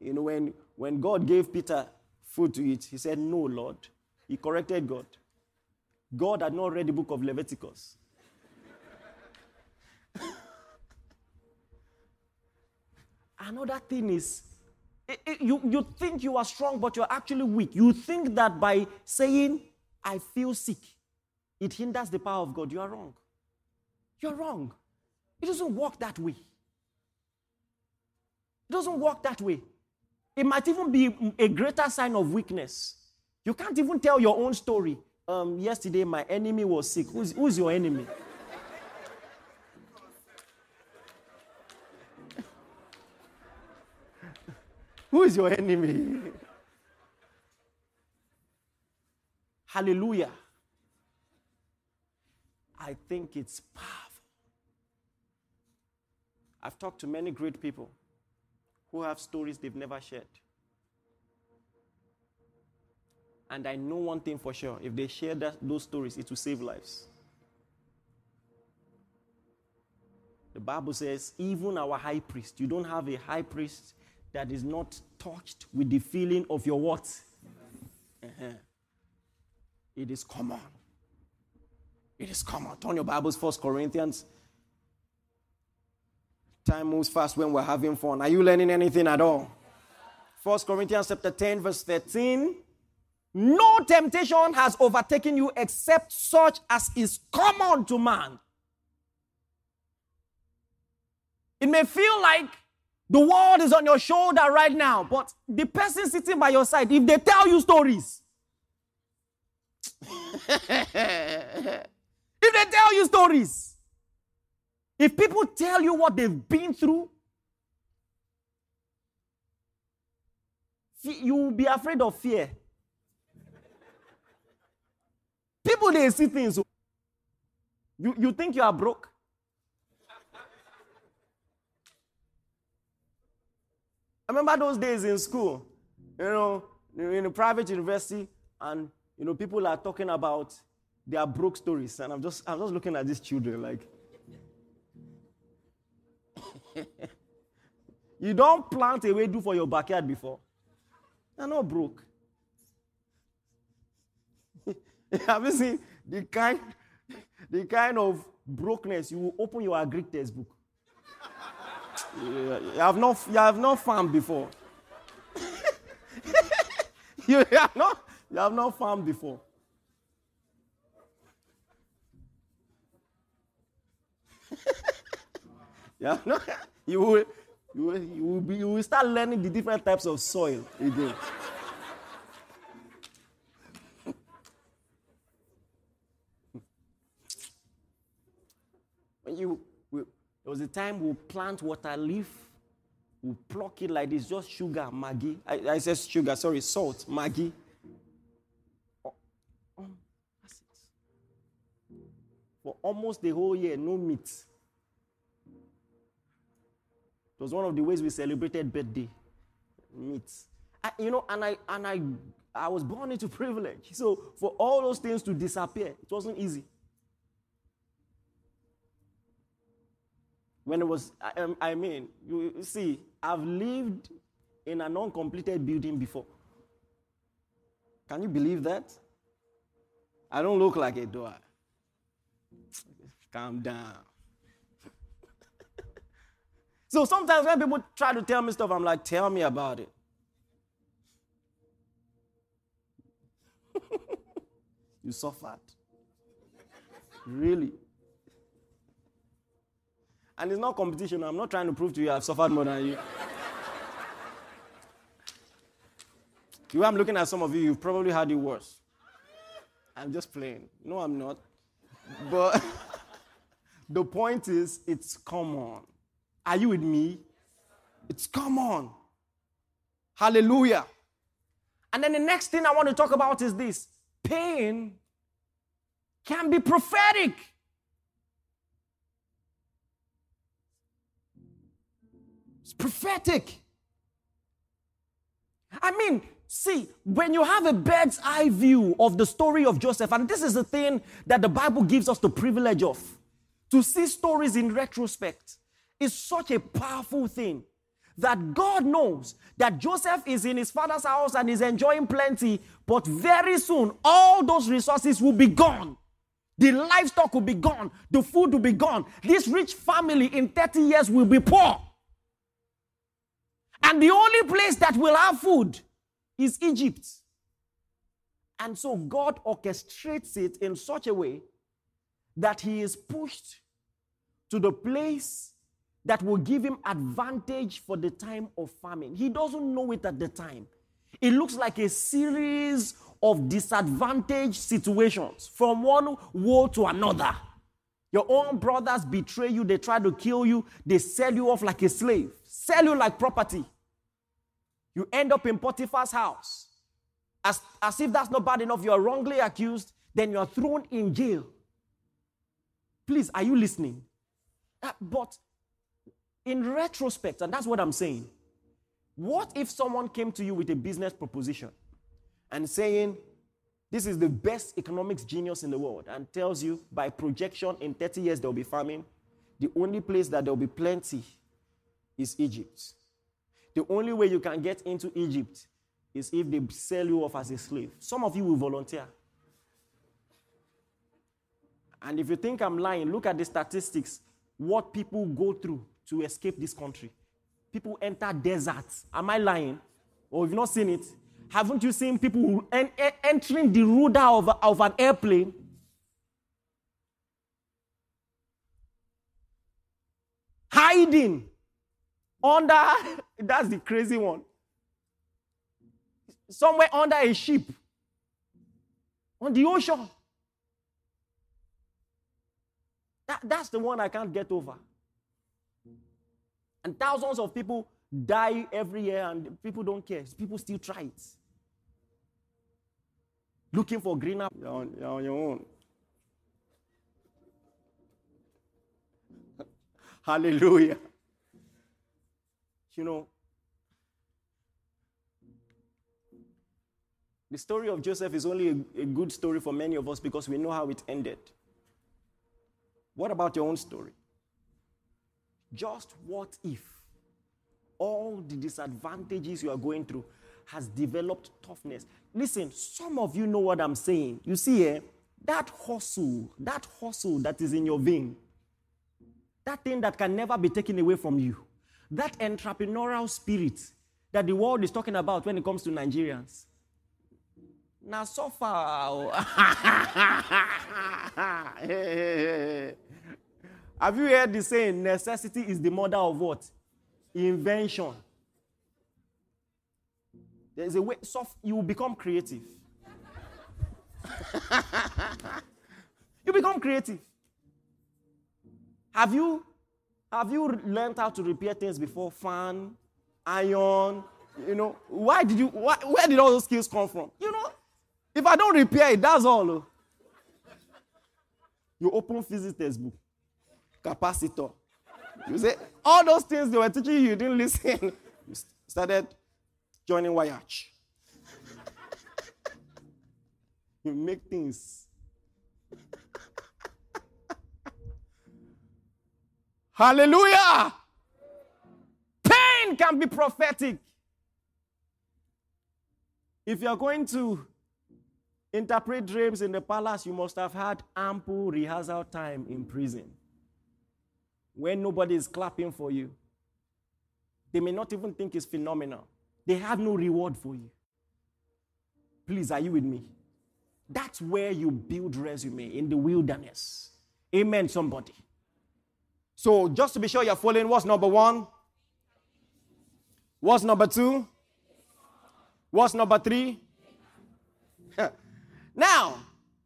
You know, when, when God gave Peter food to eat, he said, No, Lord. He corrected God. God had not read the book of Leviticus. Another thing is, it, it, you, you think you are strong, but you're actually weak. You think that by saying, I feel sick, it hinders the power of God. You are wrong. You're wrong. It doesn't work that way. It doesn't work that way. It might even be a greater sign of weakness. You can't even tell your own story um, yesterday my enemy was sick. Who's, who's your enemy? Who is your enemy? Hallelujah. I think it's powerful. I've talked to many great people who have stories they've never shared. And I know one thing for sure if they share that, those stories, it will save lives. The Bible says, even our high priest, you don't have a high priest that is not touched with the feeling of your what? Uh-huh. It is common. It is common. Turn your Bibles, First Corinthians Time moves fast when we're having fun. Are you learning anything at all? First Corinthians chapter 10, verse 13. No temptation has overtaken you except such as is common to man. It may feel like the world is on your shoulder right now, but the person sitting by your side, if they tell you stories, if they tell you stories, if people tell you what they've been through, you will be afraid of fear. People they see things. Oh. You, you think you are broke? I remember those days in school, you know, in a private university, and you know, people are talking about their broke stories, and I'm just I'm just looking at these children like you don't plant a way do for your backyard before. You're not broke. Have you seen the kind, the kind of brokenness you will open your agri textbook? you, have not, you have not farmed before. you, have not, you have not farmed before. Yeah, no, you will, you will, you will, be, you will start learning the different types of soil again. when you, we, there was a time we'll plant water leaf, we'll pluck it like this, just sugar, Maggi. I, I said sugar, sorry, salt, Maggi. Oh, oh. For almost the whole year, no meat. It was one of the ways we celebrated birthday. Meat. I, you know, and I and I I was born into privilege. So for all those things to disappear, it wasn't easy. When it was, I, um, I mean, you see, I've lived in an uncompleted building before. Can you believe that? I don't look like it, do I? Calm down. So sometimes when people try to tell me stuff, I'm like, tell me about it. you suffered. really. And it's not competition. I'm not trying to prove to you I've suffered more than you. You, I'm looking at some of you, you've probably had it worse. I'm just playing. No, I'm not. But the point is, it's common. Are you with me? It's come on. Hallelujah. And then the next thing I want to talk about is this pain can be prophetic. It's prophetic. I mean, see, when you have a bird's eye view of the story of Joseph, and this is the thing that the Bible gives us the privilege of to see stories in retrospect is such a powerful thing that God knows that Joseph is in his father's house and is enjoying plenty, but very soon all those resources will be gone. The livestock will be gone, the food will be gone. This rich family in 30 years will be poor. And the only place that will have food is Egypt. And so God orchestrates it in such a way that he is pushed to the place that will give him advantage for the time of famine. He doesn't know it at the time. It looks like a series of disadvantaged situations from one war to another. Your own brothers betray you, they try to kill you, they sell you off like a slave, sell you like property. You end up in Potiphar's house. As, as if that's not bad enough, you are wrongly accused, then you are thrown in jail. Please, are you listening? But in retrospect, and that's what I'm saying, what if someone came to you with a business proposition and saying, this is the best economics genius in the world, and tells you by projection in 30 years there will be famine. The only place that there will be plenty is Egypt. The only way you can get into Egypt is if they sell you off as a slave. Some of you will volunteer. And if you think I'm lying, look at the statistics what people go through to escape this country. People enter deserts. Am I lying? Or have you not seen it? Haven't you seen people en- en- entering the rudder of, of an airplane? Hiding under, that's the crazy one. Somewhere under a ship on the ocean. That, that's the one I can't get over. And thousands of people die every year, and people don't care. People still try it. Looking for greener. You're on, you're on your own. Hallelujah. You know, the story of Joseph is only a, a, good story for many of us because we know how it ended. What about your own story? Just what if all the disadvantages you are going through has developed toughness? Listen, some of you know what I'm saying. You see, eh, that hustle, that hustle that is in your vein, that thing that can never be taken away from you, that entrepreneurial spirit that the world is talking about when it comes to Nigerians. Now, so far. Have you heard the saying, necessity is the mother of what? Invention. There's a way, soft, you become creative. you become creative. Have you have you learned how to repair things before? Fan, iron, you know. Why did you why, where did all those skills come from? You know, if I don't repair it, that's all. Oh. You open physics textbook, capacitor. You say all those things they were teaching you, you didn't listen. You started joining YH. you make things. Hallelujah! Pain can be prophetic. If you're going to interpret dreams in the palace, you must have had ample rehearsal time in prison when nobody is clapping for you. They may not even think it's phenomenal. They have no reward for you. Please, are you with me? That's where you build resume in the wilderness. Amen, somebody. So, just to be sure you're following, what's number one? What's number two? What's number three? now,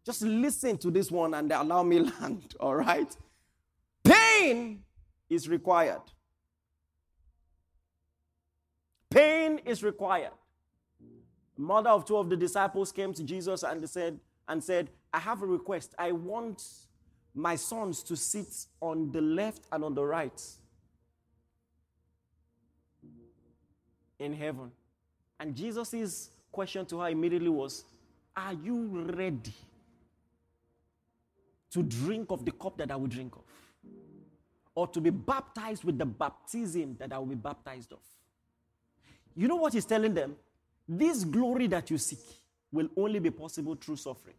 just listen to this one and allow me land, all right? Pain is required. Pain is required. Mother of two of the disciples came to Jesus and said, and said, I have a request. I want my sons to sit on the left and on the right in heaven. And Jesus' question to her immediately was, Are you ready to drink of the cup that I will drink of? Or to be baptized with the baptism that I will be baptized of? You know what he's telling them? This glory that you seek will only be possible through suffering.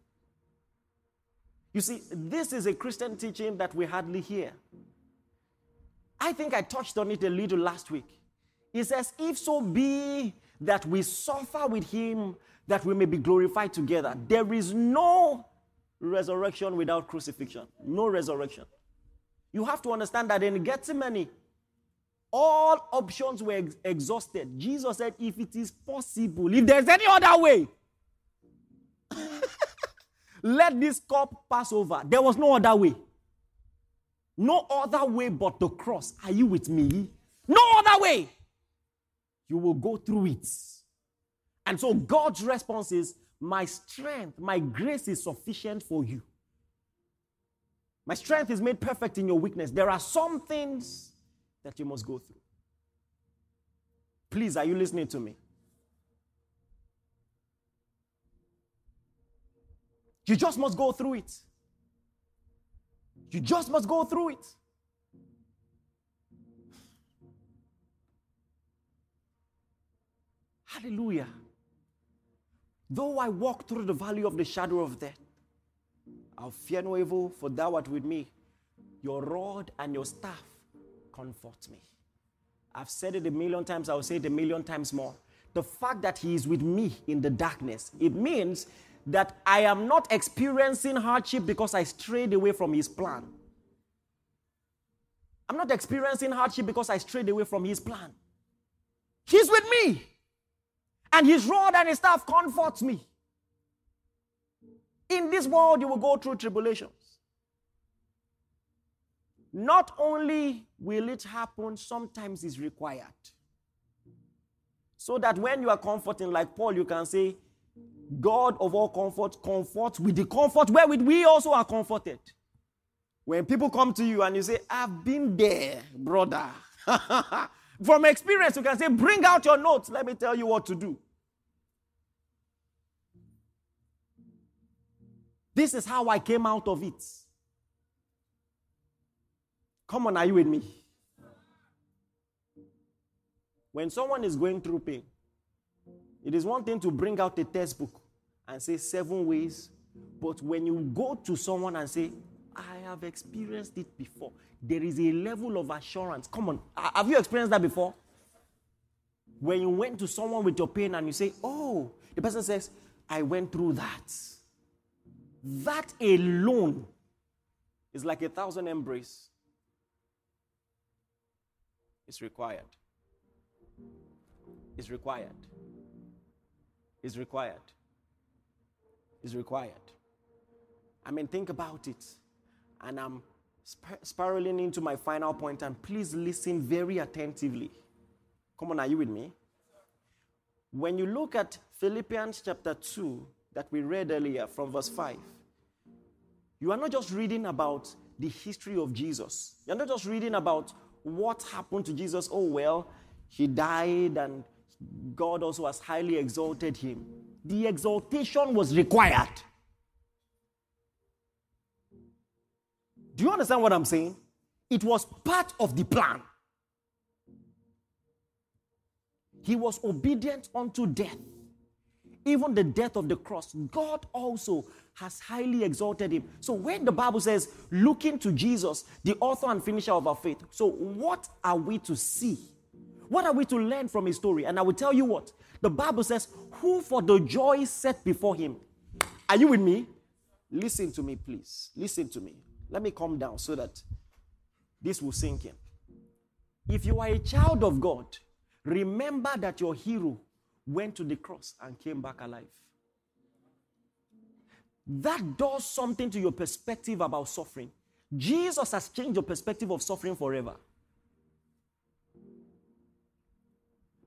You see, this is a Christian teaching that we hardly hear. I think I touched on it a little last week. He says, If so be that we suffer with him, that we may be glorified together. There is no resurrection without crucifixion. No resurrection. You have to understand that in Gethsemane, all options were ex- exhausted. Jesus said, If it is possible, if there's any other way, let this cup pass over. There was no other way. No other way but the cross. Are you with me? No other way. You will go through it. And so God's response is, My strength, my grace is sufficient for you. My strength is made perfect in your weakness. There are some things that you must go through. Please, are you listening to me? You just must go through it. You just must go through it. Hallelujah. Though I walk through the valley of the shadow of death, I'll fear no evil, for thou art with me. Your rod and your staff, comfort me. I've said it a million times, I'll say it a million times more. The fact that He is with me in the darkness, it means that I am not experiencing hardship because I strayed away from His plan. I'm not experiencing hardship because I strayed away from His plan. He's with me. And His rod and His staff comforts me. In this world, you will go through tribulations. Not only will it happen, sometimes it's required. So that when you are comforting, like Paul, you can say, God of all comfort, comfort with the comfort wherewith we also are comforted. When people come to you and you say, I've been there, brother. From experience, you can say, Bring out your notes. Let me tell you what to do. This is how I came out of it. Come on, are you with me? When someone is going through pain, it is one thing to bring out a textbook and say seven ways, but when you go to someone and say, I have experienced it before, there is a level of assurance. Come on, have you experienced that before? When you went to someone with your pain and you say, Oh, the person says, I went through that. That alone is like a thousand embrace is required. Is required. Is required. Is required. I mean, think about it. And I'm sp- spiraling into my final point, and please listen very attentively. Come on, are you with me? When you look at Philippians chapter 2, that we read earlier from verse 5, you are not just reading about the history of Jesus. You're not just reading about what happened to Jesus? Oh, well, he died and God also has highly exalted him. The exaltation was required. Do you understand what I'm saying? It was part of the plan. He was obedient unto death, even the death of the cross. God also has highly exalted him. So when the Bible says, looking to Jesus, the author and finisher of our faith, so what are we to see? What are we to learn from his story? And I will tell you what the Bible says, who for the joy set before him. Are you with me? Listen to me, please. Listen to me. Let me calm down so that this will sink in. If you are a child of God, remember that your hero went to the cross and came back alive that does something to your perspective about suffering. Jesus has changed your perspective of suffering forever.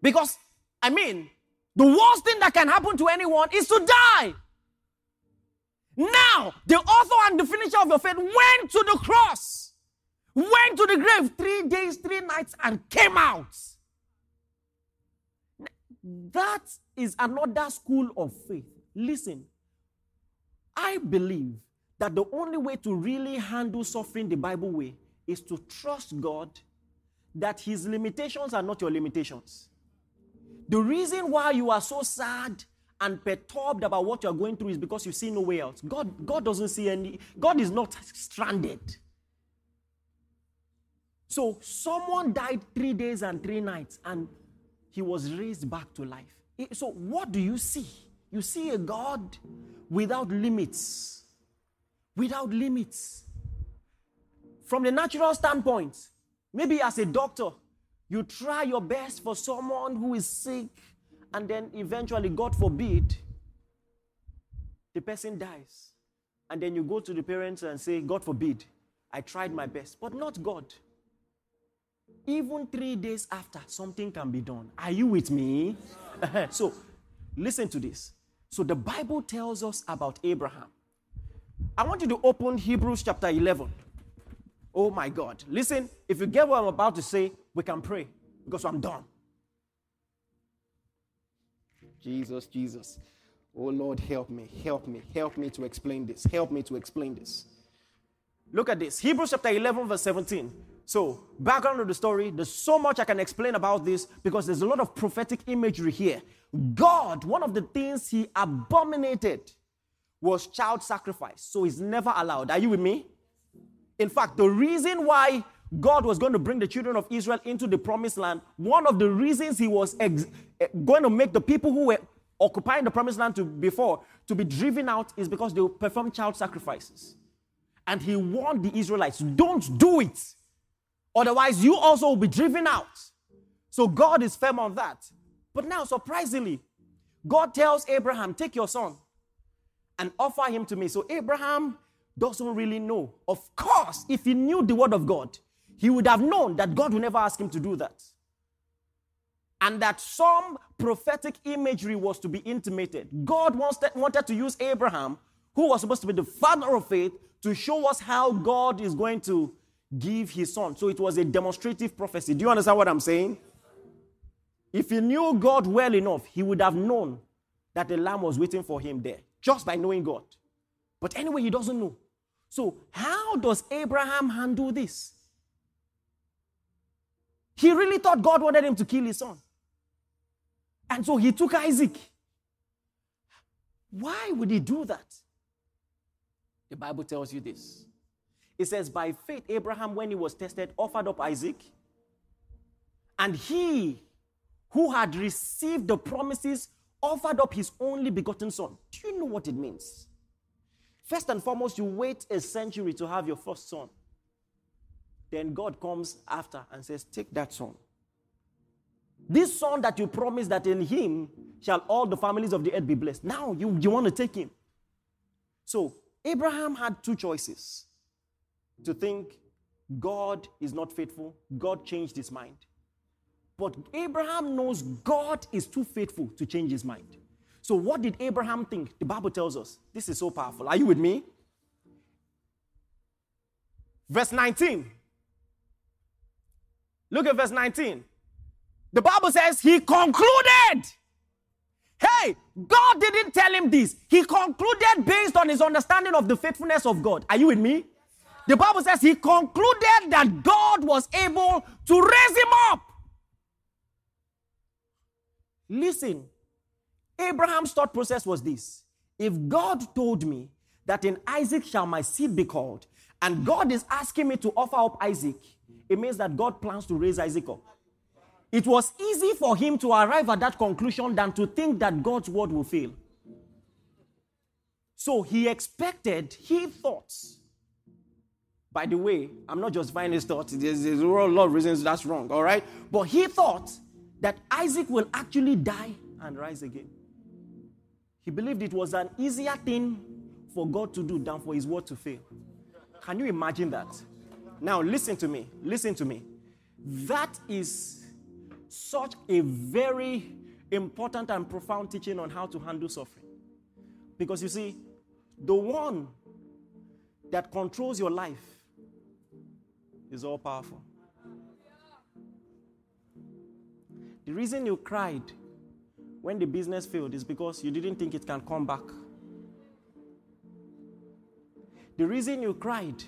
Because, I mean, the worst thing that can happen to anyone is to die. Now, the author and the finisher of your faith went to the cross, went to the grave three days, three nights, and came out. That is another school of faith. Listen, I believe that the only way to really handle suffering the Bible way is to trust God that His limitations are not your limitations. The reason why you are so sad and perturbed about what you're going through is because you see no way out. God, God doesn't see any, God is not stranded. So someone died three days and three nights and he was raised back to life. Eh, so what do you see? You see a God without limits. Without limits. From the natural standpoint, maybe as a doctor, you try your best for someone who is sick, and then eventually, God forbid, the person dies. And then you go to the parents and say, God forbid, I tried my best, but not God. Even three days after, something can be done. Are you with me? so, listen to this. So the Bible tells us about Abraham. I want you to open Hebrews chapter 11. Oh my God. Listen, if you get what I'm about to say, we can pray because I'm done. Jesus, Jesus. Oh Lord, help me, help me, help me to explain this. Help me to explain this. Look at this Hebrews chapter 11, verse 17. So, background of the story, there's so much I can explain about this because there's a lot of prophetic imagery here. God, one of the things he abominated was child sacrifice. So, it's never allowed. Are you with me? In fact, the reason why God was going to bring the children of Israel into the promised land, one of the reasons he was ex- eh, going to make the people who were occupying the promised land to before to be driven out is because they performed child sacrifices. And he warned the Israelites, don't do it. Otherwise, you also will be driven out. So God is firm on that. But now, surprisingly, God tells Abraham, Take your son and offer him to me. So Abraham doesn't really know. Of course, if he knew the word of God, he would have known that God would never ask him to do that. And that some prophetic imagery was to be intimated. God wanted to use Abraham, who was supposed to be the father of faith, to show us how God is going to give his son. So it was a demonstrative prophecy. Do you understand what I'm saying? If he knew God well enough, he would have known that the lamb was waiting for him there just by knowing God. But anyway, he doesn't know. So, how does Abraham handle this? He really thought God wanted him to kill his son. And so he took Isaac. Why would he do that? The Bible tells you this. It says, By faith, Abraham, when he was tested, offered up Isaac. And he who had received the promises offered up his only begotten son. Do you know what it means? First and foremost, you wait a century to have your first son. Then God comes after and says, Take that son. This son that you promised that in him shall all the families of the earth be blessed. Now you, you want to take him. So Abraham had two choices to think God is not faithful. God changed his mind. But Abraham knows God is too faithful to change his mind. So, what did Abraham think? The Bible tells us. This is so powerful. Are you with me? Verse 19. Look at verse 19. The Bible says he concluded. Hey, God didn't tell him this. He concluded based on his understanding of the faithfulness of God. Are you with me? The Bible says he concluded that God was able to raise him up. Listen, Abraham's thought process was this if God told me that in Isaac shall my seed be called, and God is asking me to offer up Isaac, it means that God plans to raise Isaac up. It was easy for him to arrive at that conclusion than to think that God's word will fail. So he expected, he thought. By the way, I'm not justifying his thoughts. There's, there's a lot of reasons that's wrong, all right? But he thought that Isaac will actually die and rise again. He believed it was an easier thing for God to do than for his word to fail. Can you imagine that? Now, listen to me. Listen to me. That is such a very important and profound teaching on how to handle suffering. Because you see, the one that controls your life is all powerful. The reason you cried when the business failed is because you didn't think it can come back. The reason you cried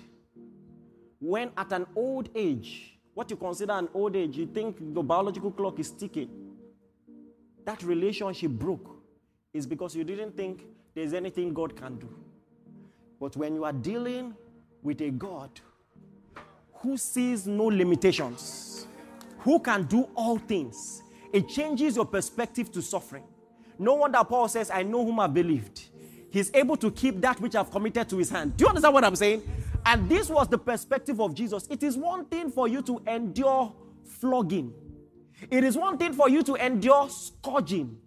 when at an old age, what you consider an old age, you think the biological clock is ticking, that relationship broke is because you didn't think there's anything God can do. But when you are dealing with a God who sees no limitations, who can do all things, it changes your perspective to suffering. No wonder Paul says, I know whom I believed. He's able to keep that which I've committed to his hand. Do you understand what I'm saying? And this was the perspective of Jesus. It is one thing for you to endure flogging, it is one thing for you to endure scourging.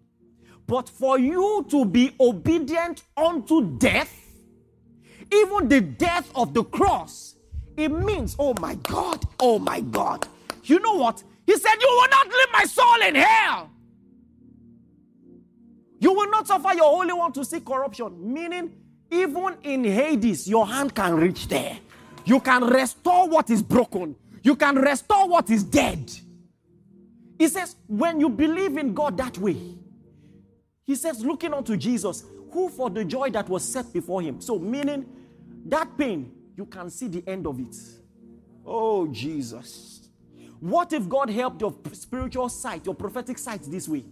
But for you to be obedient unto death, even the death of the cross, it means, oh my God, oh my God. You know what? He said, You will not leave my soul in hell. You will not suffer your Holy One to see corruption. Meaning, even in Hades, your hand can reach there. You can restore what is broken, you can restore what is dead. He says, When you believe in God that way, he says, looking unto Jesus, who for the joy that was set before him. So, meaning that pain, you can see the end of it. Oh, Jesus. What if God helped your spiritual sight, your prophetic sight this way?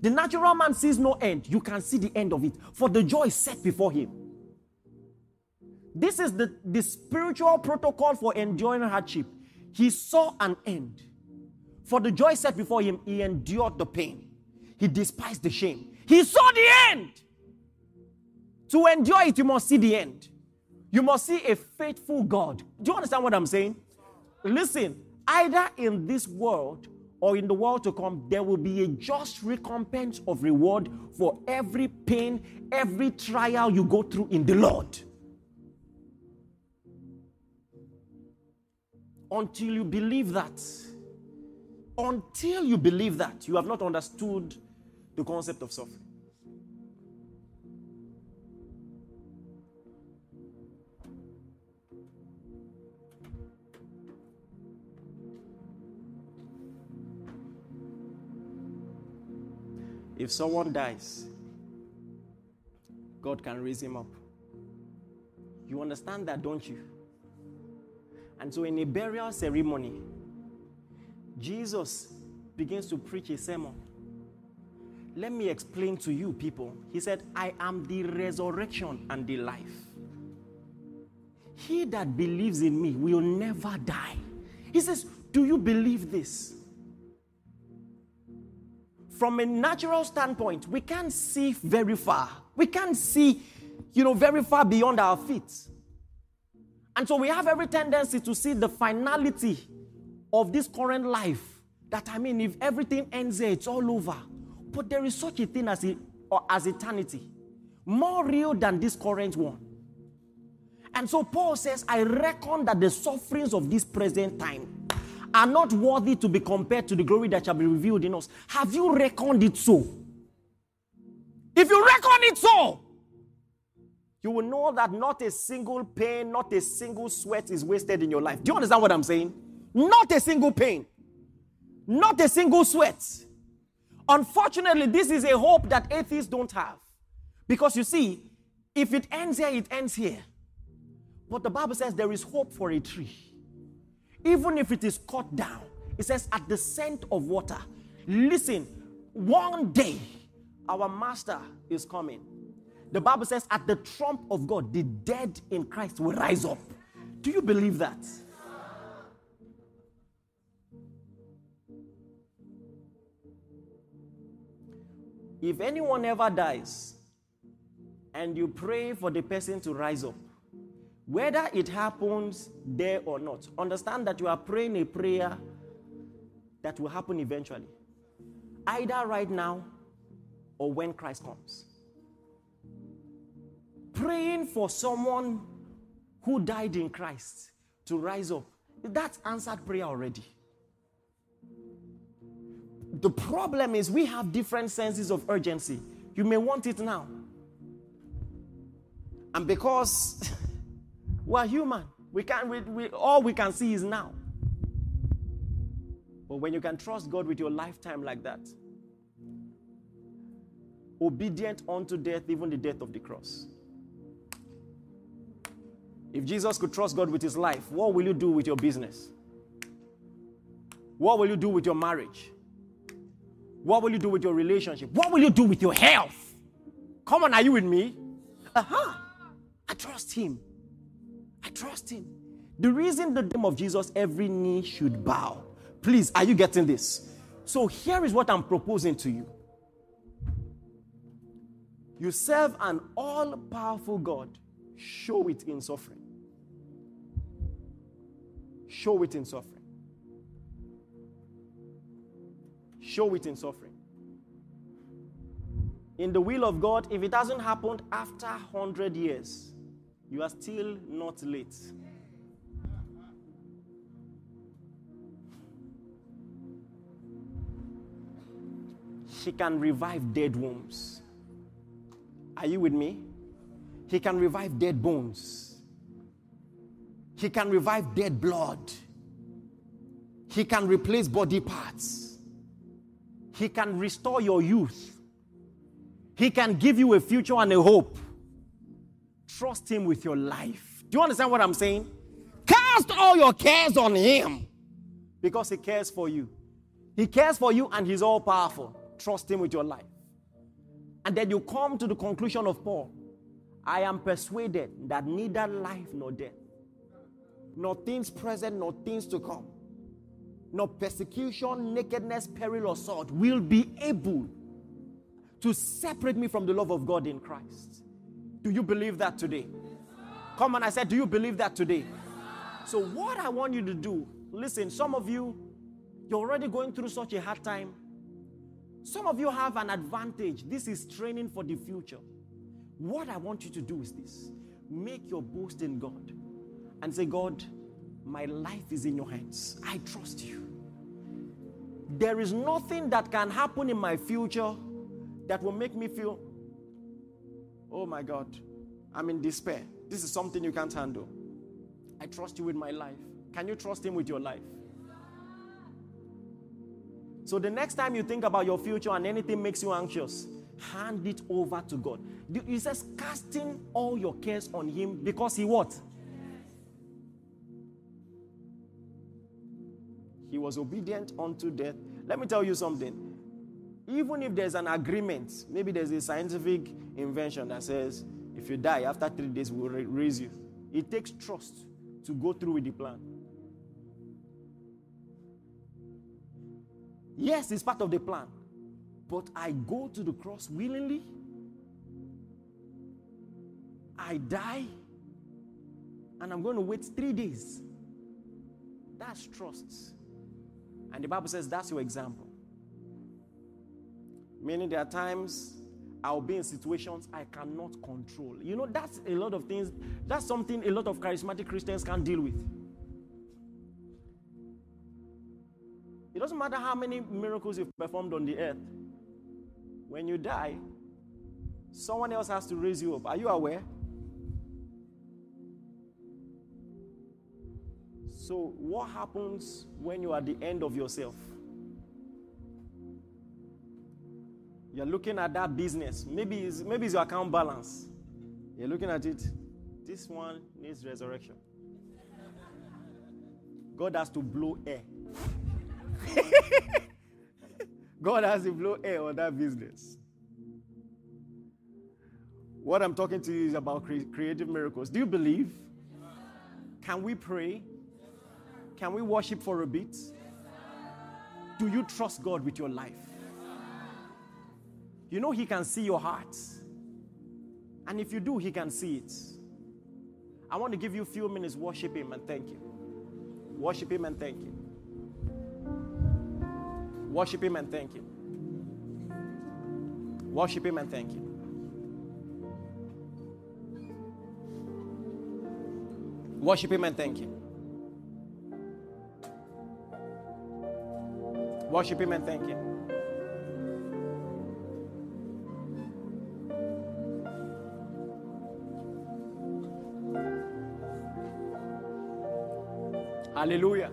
The natural man sees no end. You can see the end of it, for the joy set before him. This is the, the spiritual protocol for enduring hardship. he saw an end. For the joy set before him, he endured the pain. He despised the shame. He saw the end. To endure it, you must see the end. You must see a faithful God. Do you understand what I'm saying? Listen, either in this world or in the world to come, there will be a just recompense of reward for every pain, every trial you go through in the Lord. Until you believe that, until you believe that, you have not understood the concept of suffering. If someone dies, God can raise him up. You understand that, don't you? And so, in a burial ceremony, Jesus begins to preach a sermon. Let me explain to you, people. He said, I am the resurrection and the life. He that believes in me will never die. He says, Do you believe this? From a natural standpoint, we can't see very far. We can't see, you know, very far beyond our feet. And so we have every tendency to see the finality of this current life. That I mean, if everything ends there, it's all over. But there is such a thing as, as eternity, more real than this current one. And so Paul says, I reckon that the sufferings of this present time are not worthy to be compared to the glory that shall be revealed in us. Have you reckoned it so? If you reckon it so, you will know that not a single pain, not a single sweat is wasted in your life. Do you understand what I'm saying? Not a single pain, not a single sweat. Unfortunately, this is a hope that atheists don't have. Because you see, if it ends here, it ends here. But the Bible says there is hope for a tree. Even if it is cut down, it says at the scent of water. Listen, one day our master is coming. The Bible says, at the trump of God, the dead in Christ will rise up. Do you believe that? If anyone ever dies and you pray for the person to rise up, whether it happens there or not, understand that you are praying a prayer that will happen eventually, either right now or when Christ comes praying for someone who died in Christ to rise up, that's answered prayer already. The problem is we have different senses of urgency. You may want it now. And because we're human, we can't we, we, all we can see is now. But when you can trust God with your lifetime like that, obedient unto death, even the death of the cross. If Jesus could trust God with his life, what will you do with your business? What will you do with your marriage? What will you do with your relationship? What will you do with your health? Come on, are you with me? Uh huh. I trust him. I trust him. The reason the name of Jesus, every knee should bow. Please, are you getting this? So here is what I'm proposing to you. You serve an all powerful God, show it in suffering. Show it in suffering. Show it in suffering. In the will of God, if it hasn't happened after 100 years, you are still not late. He can revive dead wombs. Are you with me? He can revive dead bones. He can revive dead blood. He can replace body parts. He can restore your youth. He can give you a future and a hope. Trust Him with your life. Do you understand what I'm saying? Cast all your cares on Him because He cares for you. He cares for you and He's all powerful. Trust Him with your life. And then you come to the conclusion of Paul I am persuaded that neither life nor death nor things present, nor things to come, nor persecution, nakedness, peril, or sword will be able to separate me from the love of God in Christ. Do you believe that today? Come on, I said, do you believe that today? So, what I want you to do, listen, some of you, you're already going through such a hard time. Some of you have an advantage. This is training for the future. What I want you to do is this make your boast in God and say, God, my life is in your hands. I trust you. There is nothing that can happen in my future that will make me feel, oh my God, I'm in despair. This is something you can't handle. I trust you with my life. Can you trust Him with your life? So the next time you think about your future and anything makes you anxious, hand it over to God. He says, casting all your cares on Him because He what? He was obedient unto death. Let me tell you something. Even if there's an agreement, maybe there's a scientific invention that says, if you die after three days, we'll raise you. It takes trust to go through with the plan. Yes, it's part of the plan. But I go to the cross willingly. I die. And I'm going to wait three days. That's trust. And the Bible says that's your example. Meaning there are times I'll be in situations I cannot control. You know, that's a lot of things. That's something a lot of charismatic Christians can't deal with. It doesn't matter how many miracles you've performed on the earth. When you die, someone else has to raise you up. Are you aware? So, what happens when you are at the end of yourself? You're looking at that business. Maybe it's, maybe it's your account balance. You're looking at it. This one needs resurrection. God has to blow air. God has to blow air on that business. What I'm talking to you is about cre- creative miracles. Do you believe? Can we pray? Can we worship for a bit? Do you trust God with your life? You know, He can see your heart. And if you do, He can see it. I want to give you a few minutes, worship Him and thank Him. Worship Him and thank Him. Worship Him and thank Him. Worship Him and thank Him. Worship Him and thank Him. Worship Him and thank Him. Hallelujah.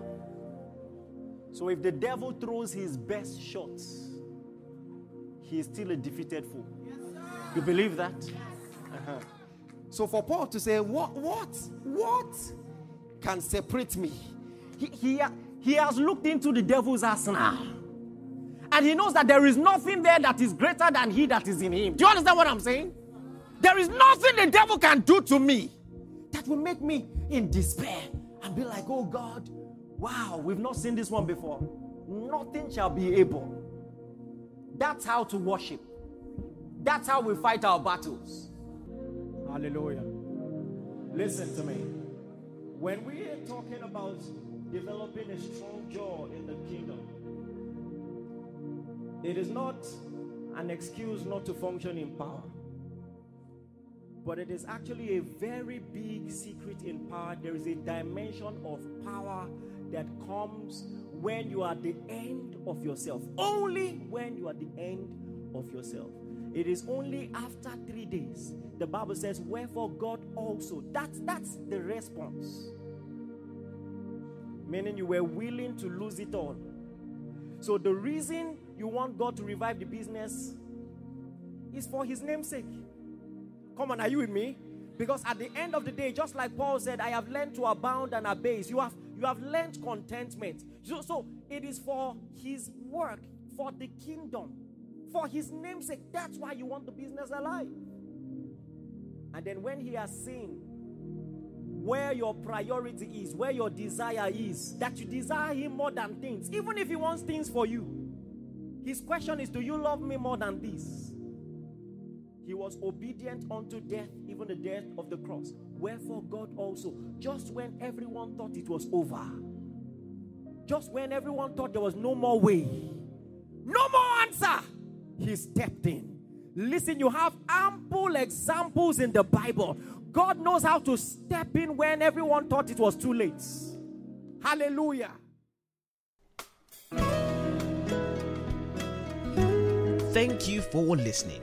So if the devil throws his best shots, he is still a defeated fool. Yes, you believe that? Yes. Uh-huh. So for Paul to say, what, what, what can separate me? He, he, he has looked into the devil's arsenal. And he knows that there is nothing there that is greater than he that is in him. Do you understand what I'm saying? There is nothing the devil can do to me that will make me in despair be like, oh God, wow, we've not seen this one before. Nothing shall be able. That's how to worship. That's how we fight our battles. Hallelujah. Listen to me. When we are talking about developing a strong jaw in the kingdom, it is not an excuse not to function in power. But it is actually a very big secret in power. There is a dimension of power that comes when you are the end of yourself. Only when you are the end of yourself. It is only after three days. The Bible says, Wherefore God also. That's that's the response. Meaning you were willing to lose it all. So the reason you want God to revive the business is for his name's sake. Come on, are you with me? Because at the end of the day, just like Paul said, I have learned to abound and abase. You have you have learned contentment. So, so it is for his work, for the kingdom, for his namesake. That's why you want the business alive. And then when he has seen where your priority is, where your desire is, that you desire Him more than things, even if He wants things for you. His question is Do you love me more than this? He was obedient unto death, even the death of the cross. Wherefore, God also, just when everyone thought it was over, just when everyone thought there was no more way, no more answer, He stepped in. Listen, you have ample examples in the Bible. God knows how to step in when everyone thought it was too late. Hallelujah.
Thank you for listening.